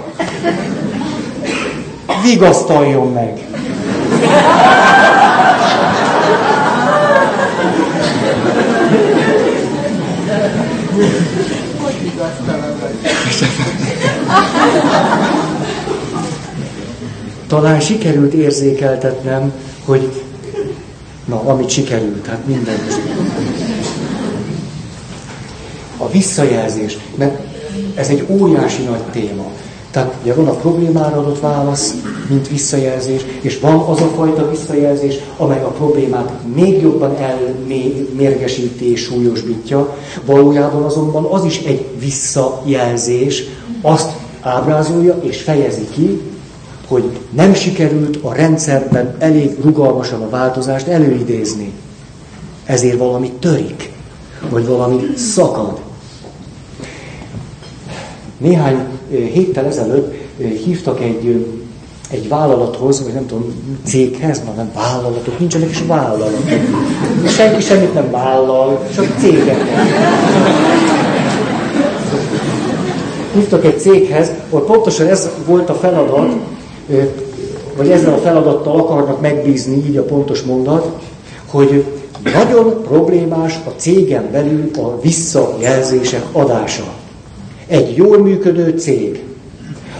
vigasztaljon meg. Talán sikerült érzékeltetnem, hogy na, amit sikerült, hát minden. A visszajelzés, mert ez egy óriási nagy téma. Tehát ugye van a problémára adott válasz, mint visszajelzés, és van az a fajta visszajelzés, amely a problémát még jobban elmérgesíti és súlyosbítja. Valójában azonban az is egy visszajelzés, azt ábrázolja és fejezi ki, hogy nem sikerült a rendszerben elég rugalmasan a változást előidézni. Ezért valami törik, vagy valami szakad. Néhány héttel ezelőtt hívtak egy, egy vállalathoz, vagy nem tudom, céghez, ma nem vállalatok, nincsenek is vállalatok. Senki semmit nem vállal, csak cégek. Hívtak egy céghez, ott pontosan ez volt a feladat, vagy ezzel a feladattal akarnak megbízni, így a pontos mondat, hogy nagyon problémás a cégen belül a visszajelzések adása egy jól működő cég,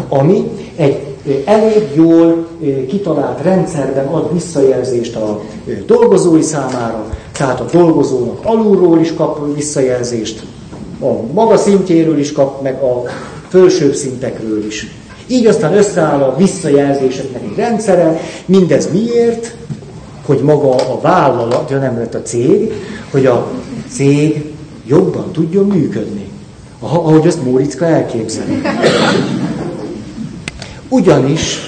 ami egy elég jól kitalált rendszerben ad visszajelzést a dolgozói számára, tehát a dolgozónak alulról is kap visszajelzést, a maga szintjéről is kap, meg a fölsőbb szintekről is. Így aztán összeáll a visszajelzéseknek egy rendszere, mindez miért? Hogy maga a vállalat, ja nem lett a cég, hogy a cég jobban tudjon működni ahogy ezt Móriczka elképzeli. Ugyanis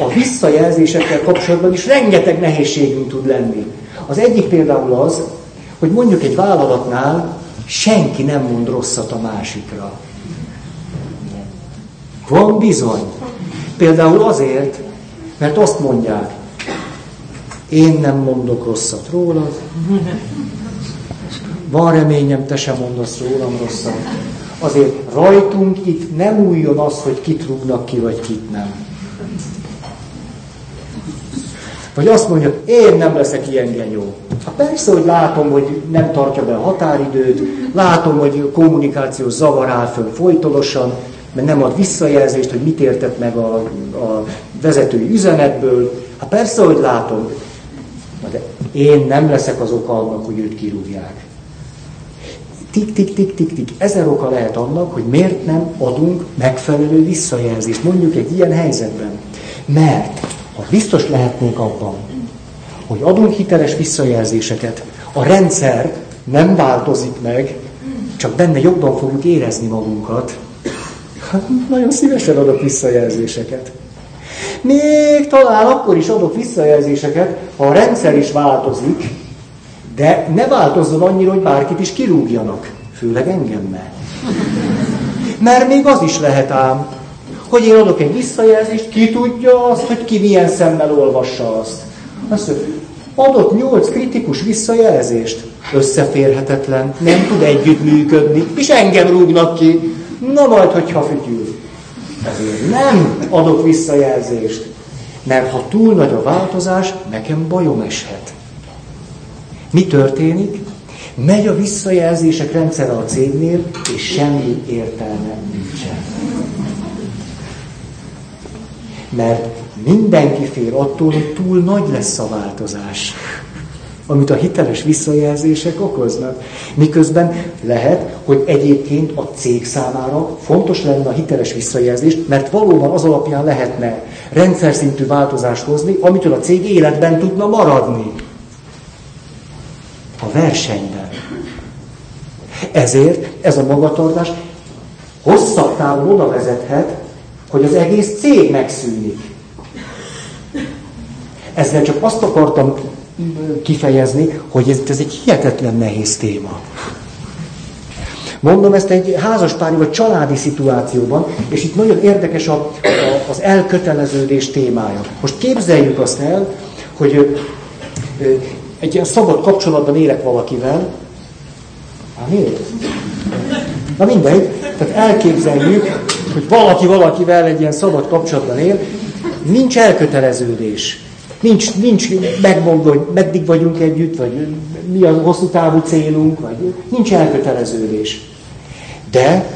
a visszajelzésekkel kapcsolatban is rengeteg nehézségünk tud lenni. Az egyik például az, hogy mondjuk egy vállalatnál senki nem mond rosszat a másikra. Van bizony. Például azért, mert azt mondják, én nem mondok rosszat rólad, van reményem, te sem mondasz rólam rosszat azért rajtunk itt nem újjon az, hogy kit rúgnak ki, vagy kit nem. Vagy azt mondja, én nem leszek ilyen genyó. Hát persze, hogy látom, hogy nem tartja be a határidőt, látom, hogy kommunikáció zavar áll föl folytonosan, mert nem ad visszajelzést, hogy mit értett meg a, a vezetői üzenetből. Hát persze, hogy látom, de én nem leszek az oka annak, hogy őt kirúgják. Tik, tik, tik, tik, tik. Ezer oka lehet annak, hogy miért nem adunk megfelelő visszajelzést, mondjuk egy ilyen helyzetben. Mert ha biztos lehetnénk abban, hogy adunk hiteles visszajelzéseket, a rendszer nem változik meg, csak benne jobban fogjuk érezni magunkat. Hát nagyon szívesen adok visszajelzéseket. Még talán akkor is adok visszajelzéseket, ha a rendszer is változik, de ne változzon annyira, hogy bárkit is kirúgjanak. Főleg engem ne. Mert még az is lehet ám, hogy én adok egy visszajelzést, ki tudja azt, hogy ki milyen szemmel olvassa azt. Azt mondja, adott nyolc kritikus visszajelzést, összeférhetetlen, nem tud együttműködni, és engem rúgnak ki. Na majd, hogyha fütyül. Ezért nem adok visszajelzést, mert ha túl nagy a változás, nekem bajom eshet. Mi történik? Megy a visszajelzések rendszere a cégnél, és semmi értelme nincsen. Mert mindenki fél attól, hogy túl nagy lesz a változás amit a hiteles visszajelzések okoznak. Miközben lehet, hogy egyébként a cég számára fontos lenne a hiteles visszajelzés, mert valóban az alapján lehetne rendszer szintű változást hozni, amitől a cég életben tudna maradni. Versenyben. Ezért ez a magatartás hosszabb távon oda vezethet, hogy az egész cég megszűnik. Ezzel csak azt akartam kifejezni, hogy ez, ez egy hihetetlen nehéz téma. Mondom ezt egy házaspári vagy családi szituációban, és itt nagyon érdekes a, a, az elköteleződés témája. Most képzeljük azt el, hogy egy ilyen szabad kapcsolatban élek valakivel. Hát miért? Na mindegy. Tehát elképzeljük, hogy valaki valakivel egy ilyen szabad kapcsolatban él, nincs elköteleződés. Nincs, nincs megmondva, hogy meddig vagyunk együtt, vagy mi a hosszú távú célunk, vagy nincs elköteleződés. De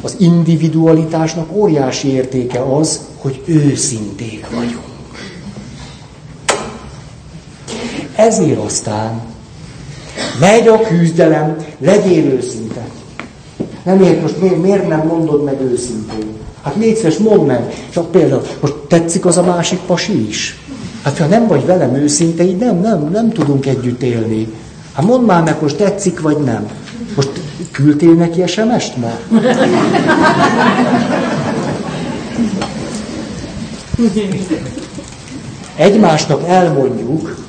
az individualitásnak óriási értéke az, hogy őszinték vagyunk. Ezért aztán megy a küzdelem, legyél őszinte. Nem ért, most miért, miért nem mondod meg őszintén? Hát légy szíves, mondd meg. Csak például, most tetszik az a másik pasi is? Hát ha nem vagy velem őszinte, így nem, nem, nem tudunk együtt élni. Hát mondd már meg, most tetszik vagy nem. Most küldtél neki SMS-t ma? Egymásnak elmondjuk,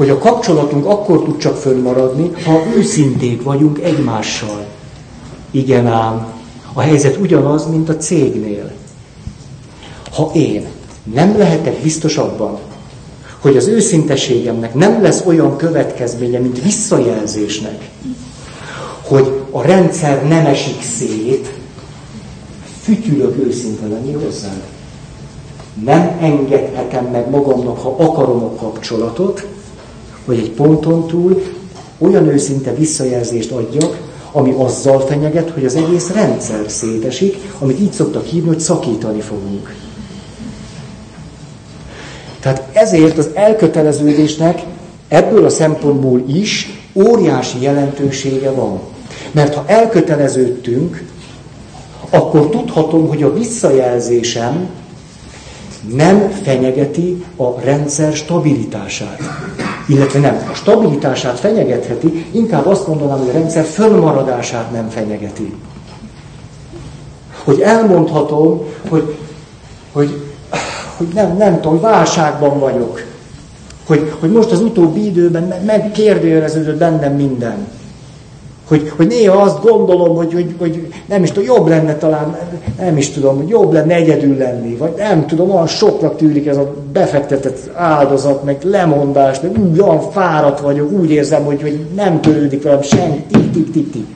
hogy a kapcsolatunk akkor tud csak fönnmaradni, ha őszinték vagyunk egymással. Igen ám, a helyzet ugyanaz, mint a cégnél. Ha én nem lehetek biztos abban, hogy az őszinteségemnek nem lesz olyan következménye, mint visszajelzésnek, hogy a rendszer nem esik szét, fütyülök őszinte lenni hozzád. Nem engedhetem meg magamnak, ha akarom a kapcsolatot, hogy egy ponton túl olyan őszinte visszajelzést adjak, ami azzal fenyeget, hogy az egész rendszer szétesik, amit így szoktak hívni, hogy szakítani fogunk. Tehát ezért az elköteleződésnek ebből a szempontból is óriási jelentősége van. Mert ha elköteleződtünk, akkor tudhatom, hogy a visszajelzésem nem fenyegeti a rendszer stabilitását. Illetve nem, a stabilitását fenyegetheti, inkább azt mondanám, hogy a rendszer fönnmaradását nem fenyegeti. Hogy elmondhatom, hogy, hogy hogy nem, nem tudom, válságban vagyok. Hogy, hogy most az utóbbi időben megkérdőjeleződött bennem minden. Hogy, hogy néha azt gondolom, hogy, hogy, hogy nem is tudom, jobb lenne talán, nem is tudom, hogy jobb lenne egyedül lenni, vagy nem tudom, olyan sokra tűnik ez a befektetett áldozat, meg lemondás, meg úgy olyan fáradt vagyok, úgy érzem, hogy, hogy nem törődik velem senki, tik, tik, tik.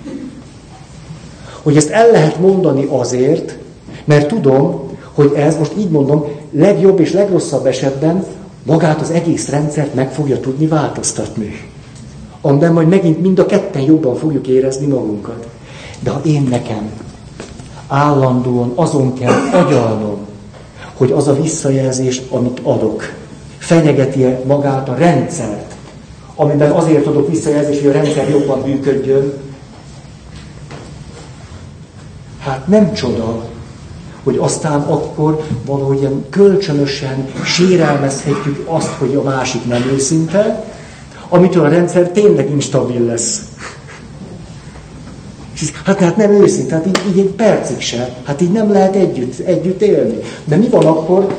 Hogy ezt el lehet mondani azért, mert tudom, hogy ez, most így mondom, legjobb és legrosszabb esetben magát az egész rendszert meg fogja tudni változtatni. Amiben majd megint mind a ketten jobban fogjuk érezni magunkat. De ha én nekem állandóan azon kell agyalnom, hogy az a visszajelzés, amit adok, fenyegeti -e magát a rendszert, amiben azért adok visszajelzést, hogy a rendszer jobban működjön, hát nem csoda, hogy aztán akkor valahogy ilyen kölcsönösen sérelmezhetjük azt, hogy a másik nem őszinte, amitől a rendszer tényleg instabil lesz. Hát, hát nem őszinte, hát így, így egy percig se. Hát így nem lehet együtt, együtt élni. De mi van akkor?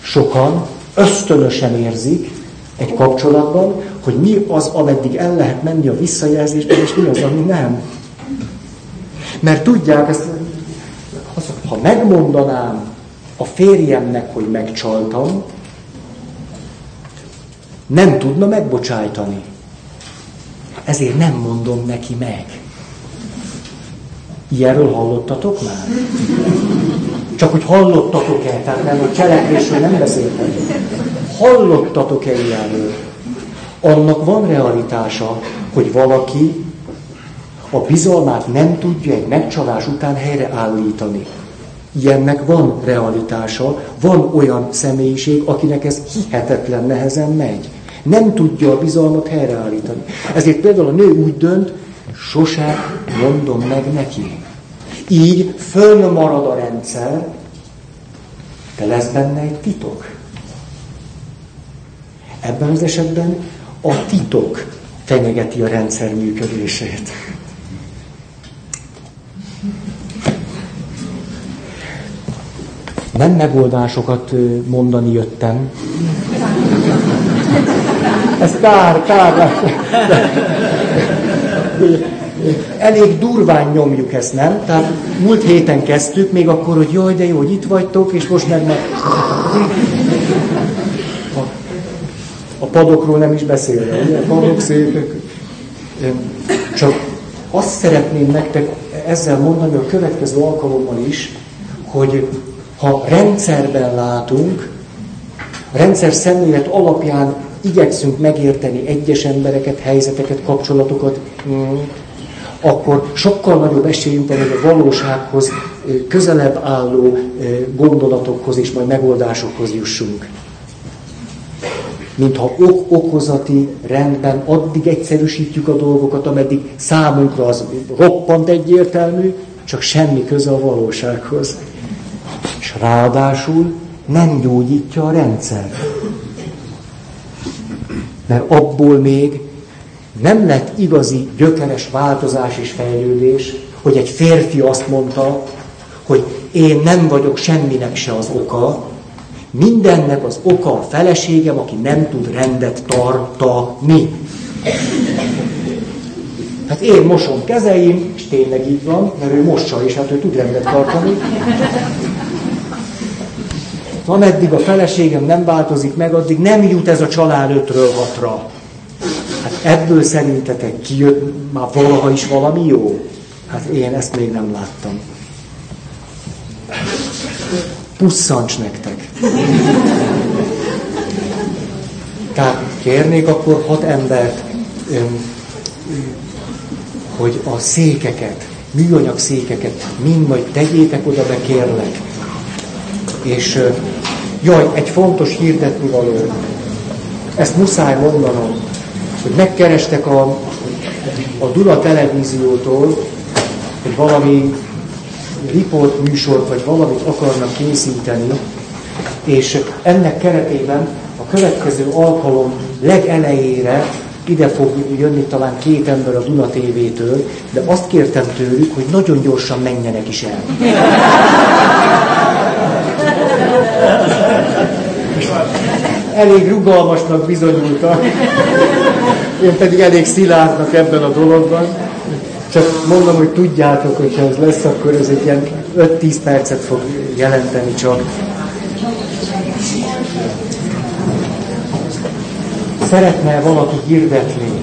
Sokan ösztönösen érzik egy kapcsolatban, hogy mi az, ameddig el lehet menni a visszajelzésben, és mi az, ami nem. Mert tudják, ezt ha megmondanám a férjemnek, hogy megcsaltam, nem tudna megbocsájtani. Ezért nem mondom neki meg. Ilyenről hallottatok már? Csak hogy hallottatok-e, tehát nem a cselekvésről nem beszéltem. Hallottatok-e ilyenről? Annak van realitása, hogy valaki a bizalmát nem tudja egy megcsalás után helyreállítani. Ilyennek van realitása, van olyan személyiség, akinek ez hihetetlen nehezen megy. Nem tudja a bizalmat helyreállítani. Ezért például a nő úgy dönt, sose mondom meg neki. Így fölmarad a rendszer, de lesz benne egy titok. Ebben az esetben a titok fenyegeti a rendszer működését. Nem megoldásokat mondani jöttem. Ez kár, kár. Elég durván nyomjuk ezt, nem? Tehát múlt héten kezdtük, még akkor, hogy jaj, de jó, hogy itt vagytok, és most meg meg... A, a padokról nem is beszélve, ugye? A padok szépek. Csak azt szeretném nektek ezzel mondani a következő alkalommal is, hogy ha rendszerben látunk, rendszer szemlélet alapján igyekszünk megérteni egyes embereket, helyzeteket, kapcsolatokat, mm, akkor sokkal nagyobb esélyünk van, hogy a valósághoz közelebb álló gondolatokhoz és majd megoldásokhoz jussunk. Mintha ok-okozati rendben addig egyszerűsítjük a dolgokat, ameddig számunkra az roppant egyértelmű, csak semmi köze a valósághoz. És ráadásul nem gyógyítja a rendszer. Mert abból még nem lett igazi gyökeres változás és fejlődés, hogy egy férfi azt mondta, hogy én nem vagyok semminek se az oka, mindennek az oka a feleségem, aki nem tud rendet tartani. Hát én mosom kezeim, és tényleg így van, mert ő mossa is, hát ő tud rendet tartani. Ameddig a feleségem nem változik meg, addig nem jut ez a család ötről hatra. Hát ebből szerintetek kijött már valaha is valami jó? Hát én ezt még nem láttam. Pusszancs nektek. Tehát kérnék akkor hat embert, hogy a székeket, műanyag székeket mind majd tegyétek oda be, kérlek. És jaj, egy fontos hirdetni való. Ezt muszáj mondanom hogy megkerestek a, a Duna televíziótól, hogy valami riport műsort, vagy valamit akarnak készíteni, és ennek keretében a következő alkalom legelejére ide fog jönni talán két ember a Duna TV-től, de azt kértem tőlük, hogy nagyon gyorsan menjenek is el. Elég rugalmasnak bizonyultak. Én pedig elég szilárdnak ebben a dologban. Csak mondom, hogy tudjátok, hogy ha ez lesz, akkor ez egy ilyen 5-10 percet fog jelenteni csak. Szeretne valaki hirdetni